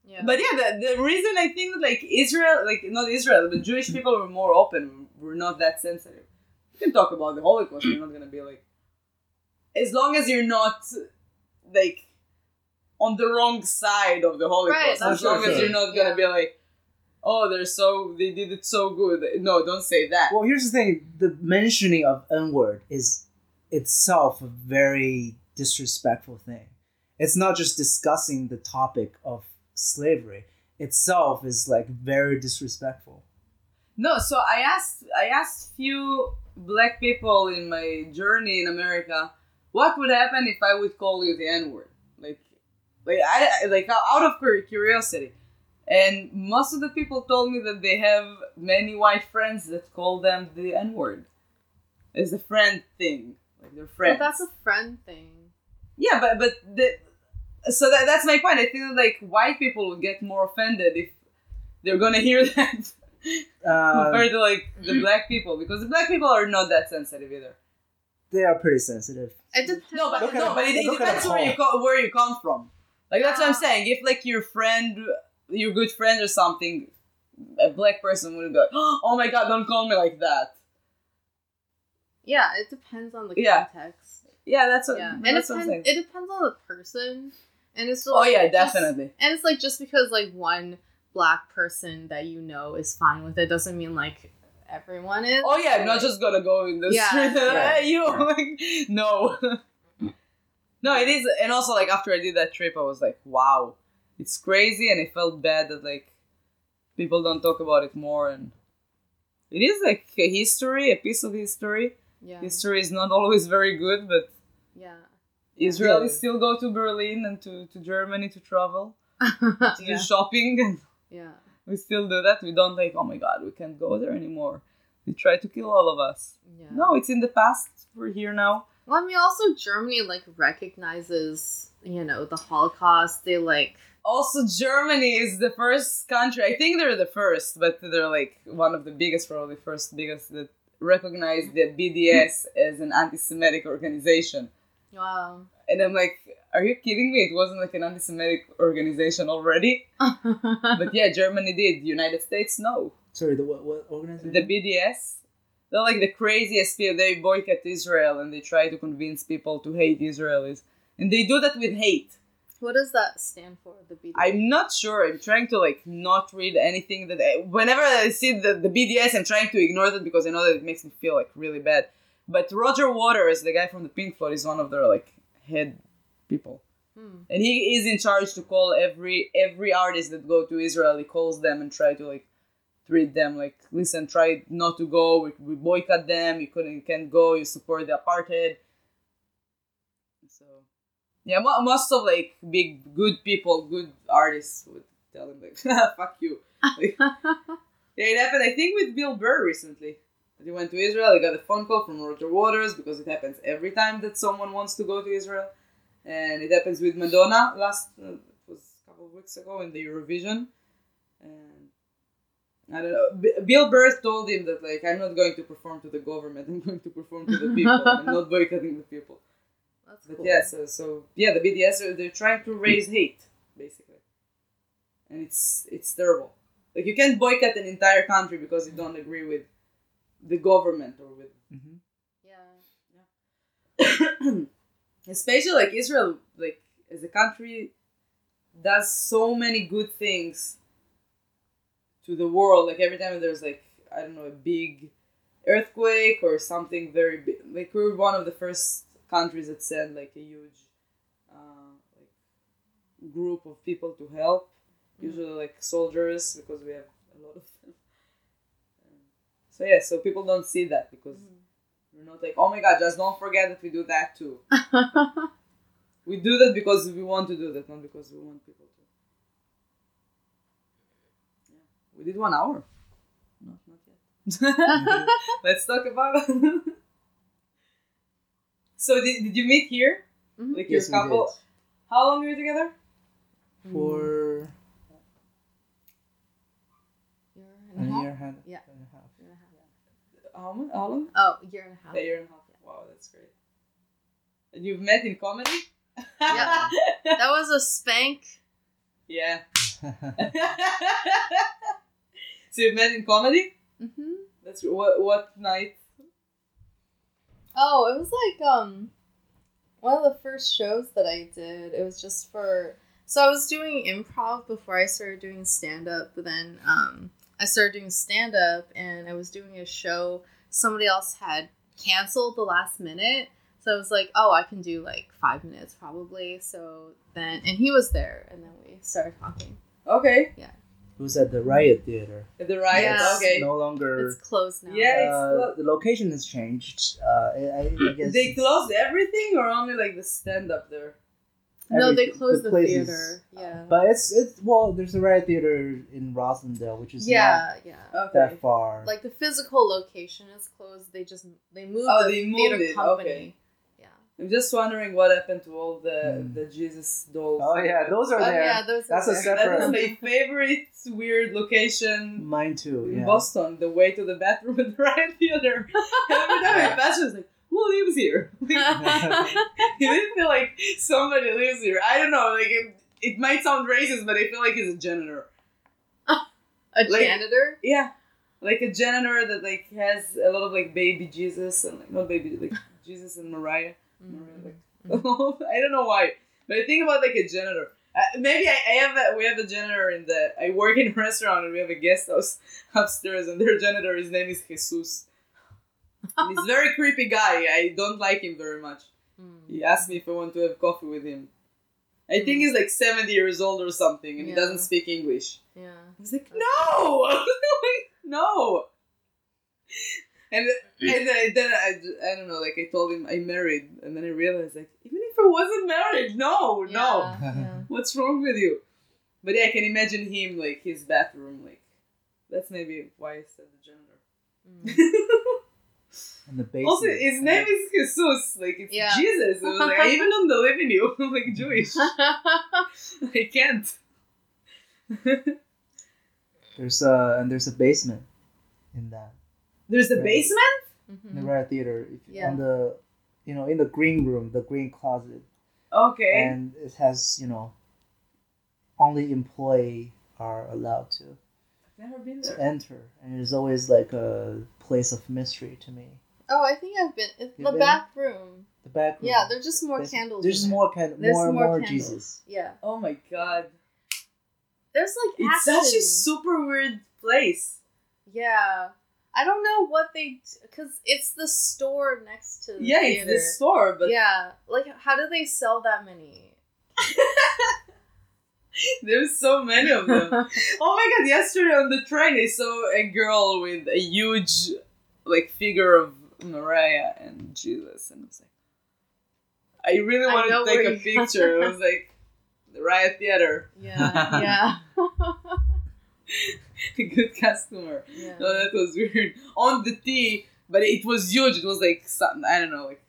[SPEAKER 3] Yeah.
[SPEAKER 1] But yeah, the, the reason I think that like Israel, like not Israel, but Jewish people were more open. We're not that sensitive. You can talk about the Holocaust. You're not gonna be like, as long as you're not like on the wrong side of the Holocaust.
[SPEAKER 3] that's
[SPEAKER 1] as long
[SPEAKER 2] sure.
[SPEAKER 1] as you're not gonna
[SPEAKER 3] Yeah.
[SPEAKER 1] be like, oh, they're so they did it so good. No, don't say that.
[SPEAKER 2] Well, here's the thing: the mentioning of N word is itself a very disrespectful thing. It's not just discussing the topic of slavery itself is like very disrespectful.
[SPEAKER 1] No, so I asked I asked few black people in my journey in America, what would happen if I would call you the N word? Like, like I like out of cur- curiosity, and most of the people told me that they have many white friends that call them the N word, as a friend thing, like they're friends.
[SPEAKER 3] But that's a friend thing.
[SPEAKER 1] yeah, but but the so that, that's my point. I think that like white people would get more offended if they're gonna hear that
[SPEAKER 2] Uh,
[SPEAKER 1] compared to like the black people because the black people are not that sensitive either.
[SPEAKER 2] they are pretty sensitive.
[SPEAKER 3] It depends.
[SPEAKER 1] No, but no,
[SPEAKER 2] the-
[SPEAKER 1] but it, it
[SPEAKER 2] look at the
[SPEAKER 1] depends where you
[SPEAKER 2] call.
[SPEAKER 1] co- where you come from. Like that's what I'm
[SPEAKER 3] Yeah.
[SPEAKER 1] saying. If like your friend, your good friend or something, a black person would go, "Oh my god, don't call me like that."
[SPEAKER 3] yeah, it depends on the
[SPEAKER 1] Yeah.
[SPEAKER 3] context.
[SPEAKER 1] Yeah, that's what.
[SPEAKER 3] Yeah, and it
[SPEAKER 1] that's
[SPEAKER 3] depends.
[SPEAKER 1] what I'm saying.
[SPEAKER 3] It depends on the person, and it's
[SPEAKER 1] oh yeah,
[SPEAKER 3] just-
[SPEAKER 1] definitely.
[SPEAKER 3] and it's like just because like one black person that you know is fine with it doesn't mean like everyone is.
[SPEAKER 1] Oh yeah, I'm not just gonna go in the
[SPEAKER 3] Yeah,
[SPEAKER 1] street
[SPEAKER 2] yeah.
[SPEAKER 1] hey you like no. no, it is and also like after I did that trip I was like, wow. It's crazy and it felt bad that like people don't talk about it more and it is like a history, a piece of history.
[SPEAKER 3] Yeah.
[SPEAKER 1] History is not always very good, but
[SPEAKER 3] Yeah.
[SPEAKER 1] Israelis
[SPEAKER 2] Yeah.
[SPEAKER 1] still go to Berlin and to, to Germany to travel, to
[SPEAKER 3] yeah.
[SPEAKER 1] do shopping and
[SPEAKER 3] Yeah.
[SPEAKER 1] we still do that. We don't like, oh my god, we can't go there anymore. They try to kill all of us.
[SPEAKER 3] Yeah.
[SPEAKER 1] No, it's in the past. We're here now.
[SPEAKER 3] Well, I mean, also Germany like recognizes, you know, the Holocaust. They like,
[SPEAKER 1] Also, Germany is the first country. I think they're the first, but they're like one of the biggest, probably first biggest that recognize the BDS as an anti-Semitic organization.
[SPEAKER 3] wow.
[SPEAKER 1] And I'm like, are you kidding me? It wasn't like an anti-Semitic organization already. But yeah, Germany did. United States, no.
[SPEAKER 2] Sorry, the what, what organization?
[SPEAKER 1] The BDS, they're like the craziest people. They boycott Israel and they try to convince people to hate Israelis. And they do that with hate.
[SPEAKER 3] what does that stand for? The BDS.
[SPEAKER 1] I'm not sure. I'm trying to like not read anything that I, whenever I see the, the BDS, I'm trying to ignore that because I know that it makes me feel like really bad. But Roger Waters, the guy from the Pink Floyd, is one of their like head people,
[SPEAKER 3] Hmm.
[SPEAKER 1] and he is in charge to call every every artist that go to Israel. He calls them and try to like treat them like listen, try not to go. We, we boycott them. You couldn't, you can't go. You support the apartheid. So yeah, mo- most of like big good people, good artists would tell him like, "Fuck you." Like, yeah, it happened. I think with Bill Burr recently. He went to Israel. He got a phone call from Roger Waters because it happens every time that someone wants to go to Israel, and it happens with Madonna last uh, it was a couple of weeks ago in the Eurovision, and I don't know. B- Bill Burr told him that like I'm not going to perform to the government. I'm going to perform to the people. I'm not boycotting the people.
[SPEAKER 3] That's
[SPEAKER 1] But
[SPEAKER 3] cool.
[SPEAKER 1] yeah, so, so yeah, the BDS they're trying to raise hate, basically, and it's it's terrible. Like you can't boycott an entire country because you don't agree with the government or with,
[SPEAKER 2] Mm-hmm.
[SPEAKER 3] Yeah.
[SPEAKER 1] especially like Israel, like as a country, does so many good things to the world. Like every time there's like I don't know a big earthquake or something very big, like we're one of the first countries that send like a huge uh, like group of people to help. Usually like soldiers because we have a lot of them. So yeah, so people don't see that because we're not like, oh my god, just don't forget that we do that too. We do that because we want to do that, not because we want people to. Yeah. We did one hour. No, not yet. Let's talk about it. so did, did you meet here?
[SPEAKER 3] Mhm.
[SPEAKER 1] Like your
[SPEAKER 2] Yes, we
[SPEAKER 1] couple? How long are you together?
[SPEAKER 2] for
[SPEAKER 3] Year
[SPEAKER 2] a
[SPEAKER 3] and a half?
[SPEAKER 2] year
[SPEAKER 3] Yeah.
[SPEAKER 2] and a half.
[SPEAKER 3] Year and a half.
[SPEAKER 1] How, long?
[SPEAKER 3] Oh, year and a half.
[SPEAKER 1] A year and a half. Wow, that's great. And you've met in comedy?
[SPEAKER 3] Yeah. That was a spank.
[SPEAKER 1] yeah. so you've met in comedy?
[SPEAKER 3] hmm
[SPEAKER 1] That's what what night?
[SPEAKER 3] Oh, it was like um one of the first shows that I did. It was just for so I was doing improv before I started doing stand up, but then um I started doing stand up and I was doing a show somebody else had canceled the last minute. So I was like, "Oh, I can do like 5 minutes probably." So then and he was there and then we started talking.
[SPEAKER 1] Okay. Yeah.
[SPEAKER 2] It was at the Riot Theater.
[SPEAKER 1] At the riot.
[SPEAKER 3] Yeah.
[SPEAKER 1] Okay.
[SPEAKER 2] No longer.
[SPEAKER 3] It's closed now.
[SPEAKER 1] Yeah, it's
[SPEAKER 2] uh,
[SPEAKER 1] clo-
[SPEAKER 2] the location has changed. Uh, I, I I guess
[SPEAKER 1] They closed everything or only like the stand up there?
[SPEAKER 3] No, they closed the,
[SPEAKER 2] place is-
[SPEAKER 3] theater. Yeah.
[SPEAKER 2] But it's it's well, there's a Riot Theater in Roslindale, which is
[SPEAKER 3] Yeah, yeah.
[SPEAKER 1] Okay.
[SPEAKER 2] that far.
[SPEAKER 3] like the physical location is closed. They just they moved
[SPEAKER 1] Oh,
[SPEAKER 3] the
[SPEAKER 1] they moved
[SPEAKER 3] theater
[SPEAKER 1] it,
[SPEAKER 3] company.
[SPEAKER 1] okay.
[SPEAKER 3] Yeah.
[SPEAKER 1] I'm just wondering what happened to all the
[SPEAKER 2] Hmm.
[SPEAKER 1] the Jesus dolls.
[SPEAKER 2] oh yeah, those are
[SPEAKER 3] Oh
[SPEAKER 2] there.
[SPEAKER 3] yeah, those
[SPEAKER 2] That's
[SPEAKER 3] are
[SPEAKER 2] a
[SPEAKER 3] there.
[SPEAKER 2] separate-
[SPEAKER 1] That is my favorite weird location
[SPEAKER 2] Mine too.
[SPEAKER 1] in
[SPEAKER 2] Yeah.
[SPEAKER 1] Boston. The way to the bathroom at the Riot Theater. Every time I pass, I was like, "Who lives here?" It didn't feel like somebody lives here. I don't know. Like it, it might sound racist, but I feel like he's a janitor.
[SPEAKER 3] a
[SPEAKER 1] Like-
[SPEAKER 3] janitor.
[SPEAKER 1] Yeah, like a janitor that like has a lot of like baby Jesus and like not baby like Jesus and Mariah. Mariah like, I don't know why, but I think about like a janitor. Uh, maybe I, I have a, we have a janitor in the I work in a restaurant and we have a guest house upstairs and their janitor his name is Jesus. And he's a very creepy guy. I don't like him very much.
[SPEAKER 3] Mm.
[SPEAKER 1] He asked me if I want to have coffee with him. I think he's like 70 years old or something and he doesn't speak English.
[SPEAKER 3] Yeah.
[SPEAKER 1] I was like, no, no. And and I, then I, I don't know, like I told him I'm married, and then I realized like even if I wasn't married, no, no,
[SPEAKER 3] Yeah, yeah.
[SPEAKER 1] what's wrong with you? But yeah, I can imagine him like his bathroom, like that's maybe why I said the
[SPEAKER 3] Mm.
[SPEAKER 1] janitor.
[SPEAKER 2] In the basement.
[SPEAKER 1] also, his name is Jesus, like it's
[SPEAKER 3] Yeah.
[SPEAKER 1] Jesus. It was like even on the believe in you, I'm like Jewish. I can't.
[SPEAKER 2] There's a and there's a basement in that
[SPEAKER 1] There's a
[SPEAKER 2] Right.
[SPEAKER 1] basement.
[SPEAKER 2] in the. Riot Theater. If,
[SPEAKER 3] Yeah.
[SPEAKER 2] On the you know in the green room, the green closet,
[SPEAKER 1] Okay.
[SPEAKER 2] and it has you know only employee are allowed to
[SPEAKER 1] Never been
[SPEAKER 2] to
[SPEAKER 1] there.
[SPEAKER 2] enter, and it is always like a place of mystery to me.
[SPEAKER 3] Oh, I think I've been. It's the
[SPEAKER 2] been?
[SPEAKER 3] back room.
[SPEAKER 2] The back room.
[SPEAKER 3] Yeah, there's just more
[SPEAKER 2] There's-
[SPEAKER 3] candles.
[SPEAKER 2] There's more can
[SPEAKER 3] There's
[SPEAKER 2] more
[SPEAKER 3] more
[SPEAKER 2] more
[SPEAKER 3] candles.
[SPEAKER 2] Jesus.
[SPEAKER 3] Yeah.
[SPEAKER 1] Oh my god.
[SPEAKER 3] There's like
[SPEAKER 1] It's
[SPEAKER 3] action.
[SPEAKER 1] such a super weird place.
[SPEAKER 3] Yeah. I don't know what they because it's the store next to the
[SPEAKER 1] Yeah, it's the store, but
[SPEAKER 3] yeah, like how do they sell that many?
[SPEAKER 1] there's so many of them. oh my god, yesterday on the train I saw a girl with a huge like figure of Mariah and Jesus and I was like I really
[SPEAKER 3] I
[SPEAKER 1] wanted to take a picture. it was like the Riot Theater.
[SPEAKER 3] Yeah, yeah,
[SPEAKER 1] a good customer.
[SPEAKER 3] yeah.
[SPEAKER 1] No, that was weird. On the T, but it was huge. It was like something I don't know, like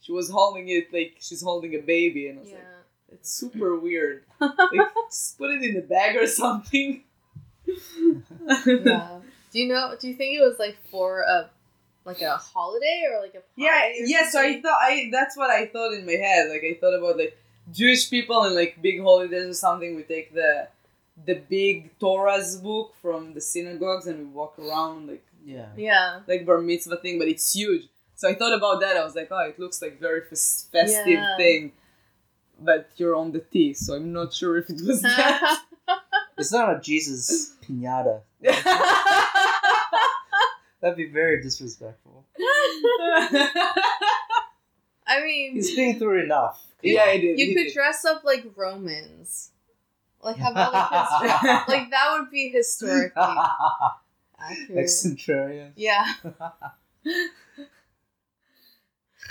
[SPEAKER 1] she was holding it like she's holding a baby, and I was
[SPEAKER 3] yeah.
[SPEAKER 1] like, it's super weird. Like, just put it in a bag or something.
[SPEAKER 3] yeah. Do you know? Do you think it was like for a like a holiday or like a party
[SPEAKER 1] Yeah,
[SPEAKER 3] or
[SPEAKER 1] yeah. So I thought I that's what I thought in my head. Like I thought about like Jewish people and like big holidays or something. We take the the big Torah's book from the synagogues and we walk around like
[SPEAKER 2] Yeah.
[SPEAKER 3] Yeah.
[SPEAKER 1] like bar mitzvah thing, but it's huge. So I thought about that. I was like, oh, it looks like very fes- festive
[SPEAKER 3] Yeah.
[SPEAKER 1] thing, but you're on the T, so I'm not sure if it was that.
[SPEAKER 2] It's not a Jesus pinata. That'd be very disrespectful.
[SPEAKER 3] I mean,
[SPEAKER 2] He's been through enough.
[SPEAKER 1] yeah, I did.
[SPEAKER 3] you could
[SPEAKER 1] did.
[SPEAKER 3] dress up like Romans. Like have all the history. like that would be historically accurate.
[SPEAKER 2] like centurion.
[SPEAKER 3] yeah.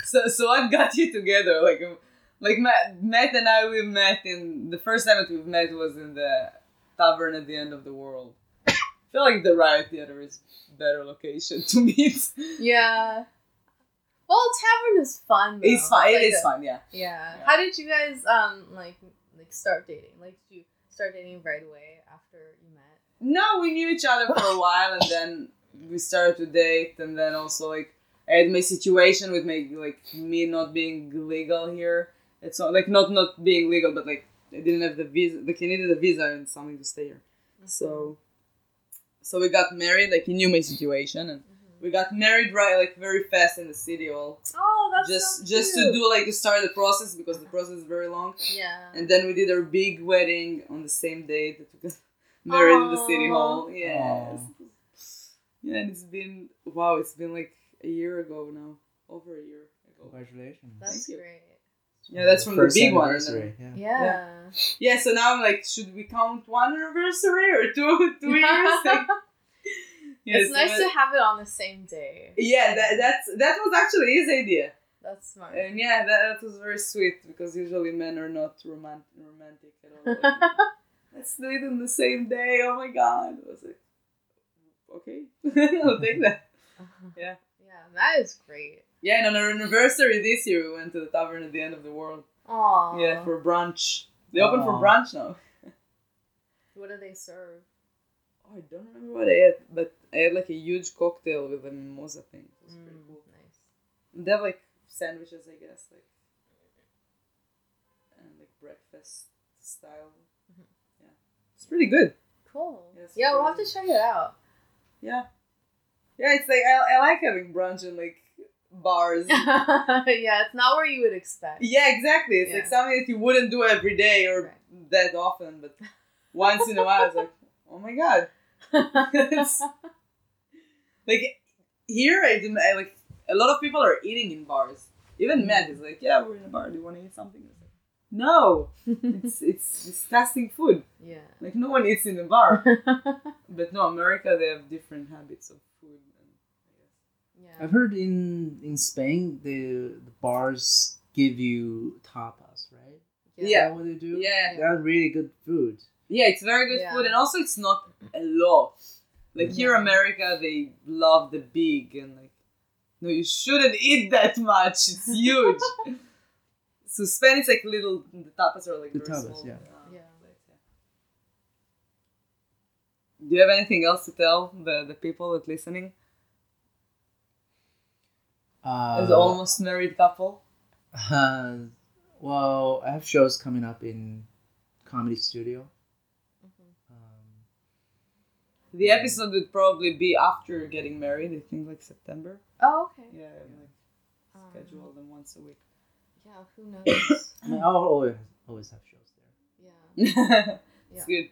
[SPEAKER 1] So, so what got you together? Like, like Matt, Matt and I, we met in the first time that we've met was in the tavern at the end of the world. I feel like the Riot Theater is better location to meet.
[SPEAKER 3] Yeah. Well, tavern is fun. Though.
[SPEAKER 1] It's fun. It
[SPEAKER 3] like
[SPEAKER 1] is
[SPEAKER 3] a-
[SPEAKER 1] fun. Yeah.
[SPEAKER 3] Yeah.
[SPEAKER 1] Yeah.
[SPEAKER 3] How did you guys um like like start dating? Like did you start dating right away after you met?
[SPEAKER 1] No, we knew each other for a while, and then we started to date, and then also like I had my situation with my like me not being legal here. It's not like not not being legal, but like I didn't have the visa. Like I needed a visa and something to stay here. So, so we got married. Like he knew my situation, and mm-hmm. we got married right like very fast in the city. All
[SPEAKER 3] Oh, that's
[SPEAKER 1] just
[SPEAKER 3] so
[SPEAKER 1] just to do like to start the process because the process is very long.
[SPEAKER 3] Yeah.
[SPEAKER 1] And then we did our big wedding on the same day that we got married in the city hall. Yes. Yeah, and it's been wow, it's been like a year ago now. Over a year ago.
[SPEAKER 2] Congratulations.
[SPEAKER 3] That's
[SPEAKER 1] Thank you.
[SPEAKER 3] Great.
[SPEAKER 1] Yeah, that's from the big one,
[SPEAKER 2] anniversary, Yeah.
[SPEAKER 3] Yeah.
[SPEAKER 1] Yeah, so now I'm like, should we count one anniversary or two two years? Like, yeah,
[SPEAKER 3] it's nice
[SPEAKER 1] that-
[SPEAKER 3] to have it on the same day.
[SPEAKER 1] Yeah, that that's that was actually his idea.
[SPEAKER 3] That's smart.
[SPEAKER 1] And yeah, that, that was very sweet because usually men are not roman- romantic at all. Like, Let's do it on the same day. Oh my god. I was like, okay, I'll take that. Yeah.
[SPEAKER 3] Yeah, that is great.
[SPEAKER 1] Yeah, and on our anniversary this year, we went to the tavern at the end of the world.
[SPEAKER 3] Aw.
[SPEAKER 1] Yeah, for brunch. They open for brunch now.
[SPEAKER 3] What do they serve?
[SPEAKER 1] Oh, I don't remember what I had, but I had like a huge cocktail with a mimosa thing. It was pretty
[SPEAKER 3] Mm,
[SPEAKER 1] cool.
[SPEAKER 3] Nice.
[SPEAKER 1] They have like sandwiches, I guess, like and like breakfast style.
[SPEAKER 3] Mhm.
[SPEAKER 1] Yeah, it's pretty good.
[SPEAKER 3] Cool.
[SPEAKER 1] Yes,
[SPEAKER 3] yeah, we'll have to check it out.
[SPEAKER 1] Yeah, yeah. It's like I, I like having brunch and like bars.
[SPEAKER 3] yeah, it's not where you would expect.
[SPEAKER 1] yeah, exactly. It's like something that you wouldn't do every day or
[SPEAKER 3] Right.
[SPEAKER 1] that often, but once in a while, it's like, oh my god. Like here I didn't I, like a lot of people are eating in bars. Even Matt is like, yeah, we're in a bar. Do you want to eat something? Like, no, it's it's disgusting food.
[SPEAKER 3] yeah.
[SPEAKER 1] Like no one eats in the bar. But no, America they have different habits of
[SPEAKER 3] yeah.
[SPEAKER 2] I've heard in in Spain the the bars give you tapas, right? Is
[SPEAKER 1] Yeah.
[SPEAKER 2] that what they do?
[SPEAKER 1] yeah,
[SPEAKER 2] That's really good food.
[SPEAKER 1] yeah, it's very good
[SPEAKER 3] Yeah.
[SPEAKER 1] food, and also it's not a lot. Like here,
[SPEAKER 3] Yeah.
[SPEAKER 1] America, they love the big and like, no, you shouldn't eat that much. It's huge. so Spain is like little. The tapas are like
[SPEAKER 2] The
[SPEAKER 1] very
[SPEAKER 2] tapas,
[SPEAKER 1] small.
[SPEAKER 2] yeah.
[SPEAKER 3] Yeah.
[SPEAKER 1] plates, yeah. Do you have anything else to tell the the people that listening?
[SPEAKER 2] Uh,
[SPEAKER 1] As almost married couple.
[SPEAKER 2] uh, well, I have shows coming up in Comedy Studio.
[SPEAKER 3] Mhm.
[SPEAKER 2] Um,
[SPEAKER 1] The episode would probably be after getting married. I think like September.
[SPEAKER 3] Oh, okay.
[SPEAKER 1] Yeah, like
[SPEAKER 3] Um,
[SPEAKER 1] schedule them once a week.
[SPEAKER 3] Yeah, who knows?
[SPEAKER 2] I mean, I'll always always have shows there.
[SPEAKER 3] yeah.
[SPEAKER 1] it's good.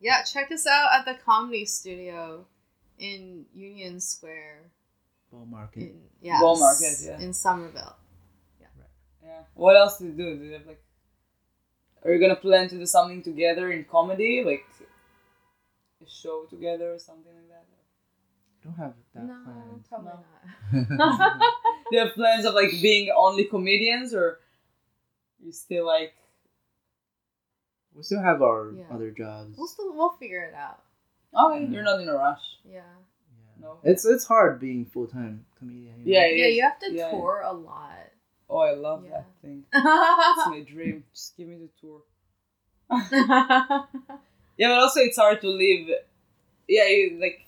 [SPEAKER 3] Yeah, check us out at the Comedy Studio in Union Square.
[SPEAKER 2] Bow Market.
[SPEAKER 3] In, yes,
[SPEAKER 1] Bow Market, yeah.
[SPEAKER 3] In Somerville.
[SPEAKER 1] Yeah. Yeah. What else do you do? Do you have like? Are you gonna plan to do something together in comedy, like a show together or something like that?
[SPEAKER 2] don't have that
[SPEAKER 3] no,
[SPEAKER 2] planned.
[SPEAKER 3] probably
[SPEAKER 1] No.
[SPEAKER 3] not.
[SPEAKER 1] Do you have plans of like being only comedians, or you still like?
[SPEAKER 2] we still have our
[SPEAKER 3] Yeah.
[SPEAKER 2] other jobs.
[SPEAKER 3] we'll still we'll figure it out.
[SPEAKER 1] Oh, you're mm. not in a rush.
[SPEAKER 3] Yeah.
[SPEAKER 2] Yeah.
[SPEAKER 1] No.
[SPEAKER 2] It's it's hard being full time comedian. you know?
[SPEAKER 1] Yeah,
[SPEAKER 3] Yeah, you have to
[SPEAKER 1] Yeah.
[SPEAKER 3] tour a lot.
[SPEAKER 1] Oh, I love
[SPEAKER 3] Yeah.
[SPEAKER 1] that thing. It's my dream. Just give me the tour. Yeah, but also it's hard to live. Yeah, you, like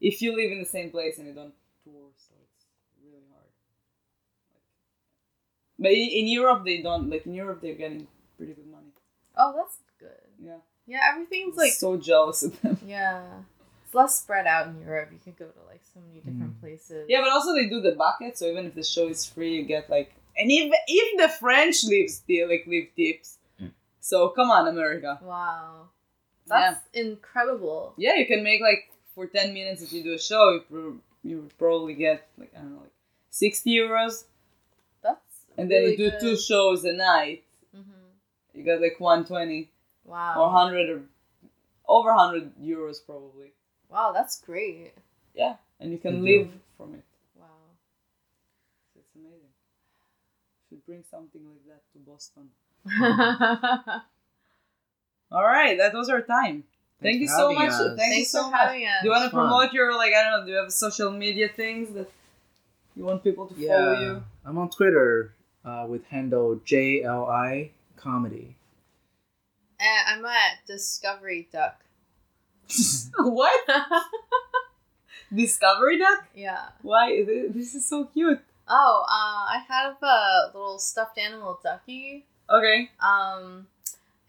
[SPEAKER 1] if you live in the same place and you don't tour, so it's really hard. But in, in Europe, they don't. Like in Europe, they're getting pretty good money.
[SPEAKER 3] oh, that's good.
[SPEAKER 1] Yeah,
[SPEAKER 3] Yeah, everything's like
[SPEAKER 1] so jealous of them.
[SPEAKER 3] yeah. It's less spread out in Europe. You can go to like so many different
[SPEAKER 2] Mm.
[SPEAKER 3] places.
[SPEAKER 1] Yeah, but also they do the bucket, so even if the show is free, you get like, and if if the French leaves still like leave tips. So come on, America.
[SPEAKER 3] Wow. That's incredible.
[SPEAKER 1] Yeah, you can make like for ten minutes if you do a show, you pro- you would probably get like I don't know, like sixty euros,
[SPEAKER 3] That's
[SPEAKER 1] and then you do
[SPEAKER 3] good.
[SPEAKER 1] two shows a night.
[SPEAKER 3] Mhm.
[SPEAKER 1] You got like one twenty
[SPEAKER 3] Wow.
[SPEAKER 1] or hundred or over hundred euros probably.
[SPEAKER 3] Wow, that's great.
[SPEAKER 1] Yeah, and you can
[SPEAKER 2] Good
[SPEAKER 1] live from it.
[SPEAKER 3] Wow.
[SPEAKER 1] So it's amazing. Should bring something like that to Boston. All right, that was our time. Thank you
[SPEAKER 2] for
[SPEAKER 1] so much. Thank you
[SPEAKER 3] Thanks
[SPEAKER 1] so
[SPEAKER 3] for
[SPEAKER 1] much.
[SPEAKER 3] having us.
[SPEAKER 1] Do you want to promote your like I don't know? Do you have social media things that? You want people to follow
[SPEAKER 2] Yeah,
[SPEAKER 1] you?
[SPEAKER 2] I'm on Twitter uh, with handle JLI Comedy.
[SPEAKER 3] And I'm at Discovery Duck.
[SPEAKER 1] what? Discovery Duck?
[SPEAKER 3] yeah.
[SPEAKER 1] Why? is it- This is so cute.
[SPEAKER 3] Oh, uh, I have a little stuffed animal ducky.
[SPEAKER 1] Okay.
[SPEAKER 3] Um,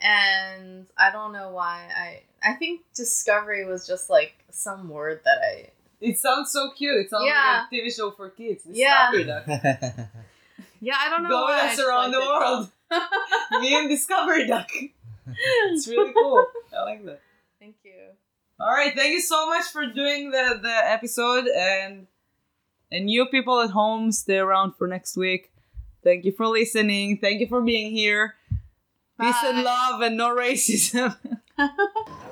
[SPEAKER 3] and I don't know why I. I think Discovery was just like some word that I.
[SPEAKER 1] It sounds so cute. It sounds
[SPEAKER 3] Yeah.
[SPEAKER 1] like a TV show for kids.
[SPEAKER 3] Yeah.
[SPEAKER 1] Discovery Duck.
[SPEAKER 3] Yeah, I don't know
[SPEAKER 1] Go
[SPEAKER 3] why.
[SPEAKER 1] us around the world. Me and Discovery Duck. It's really cool. I like that. All right, thank you so much for doing the the episode and and you people at home stay around for next week. Thank you for listening. Thank you for being here. Peace and love and no racism.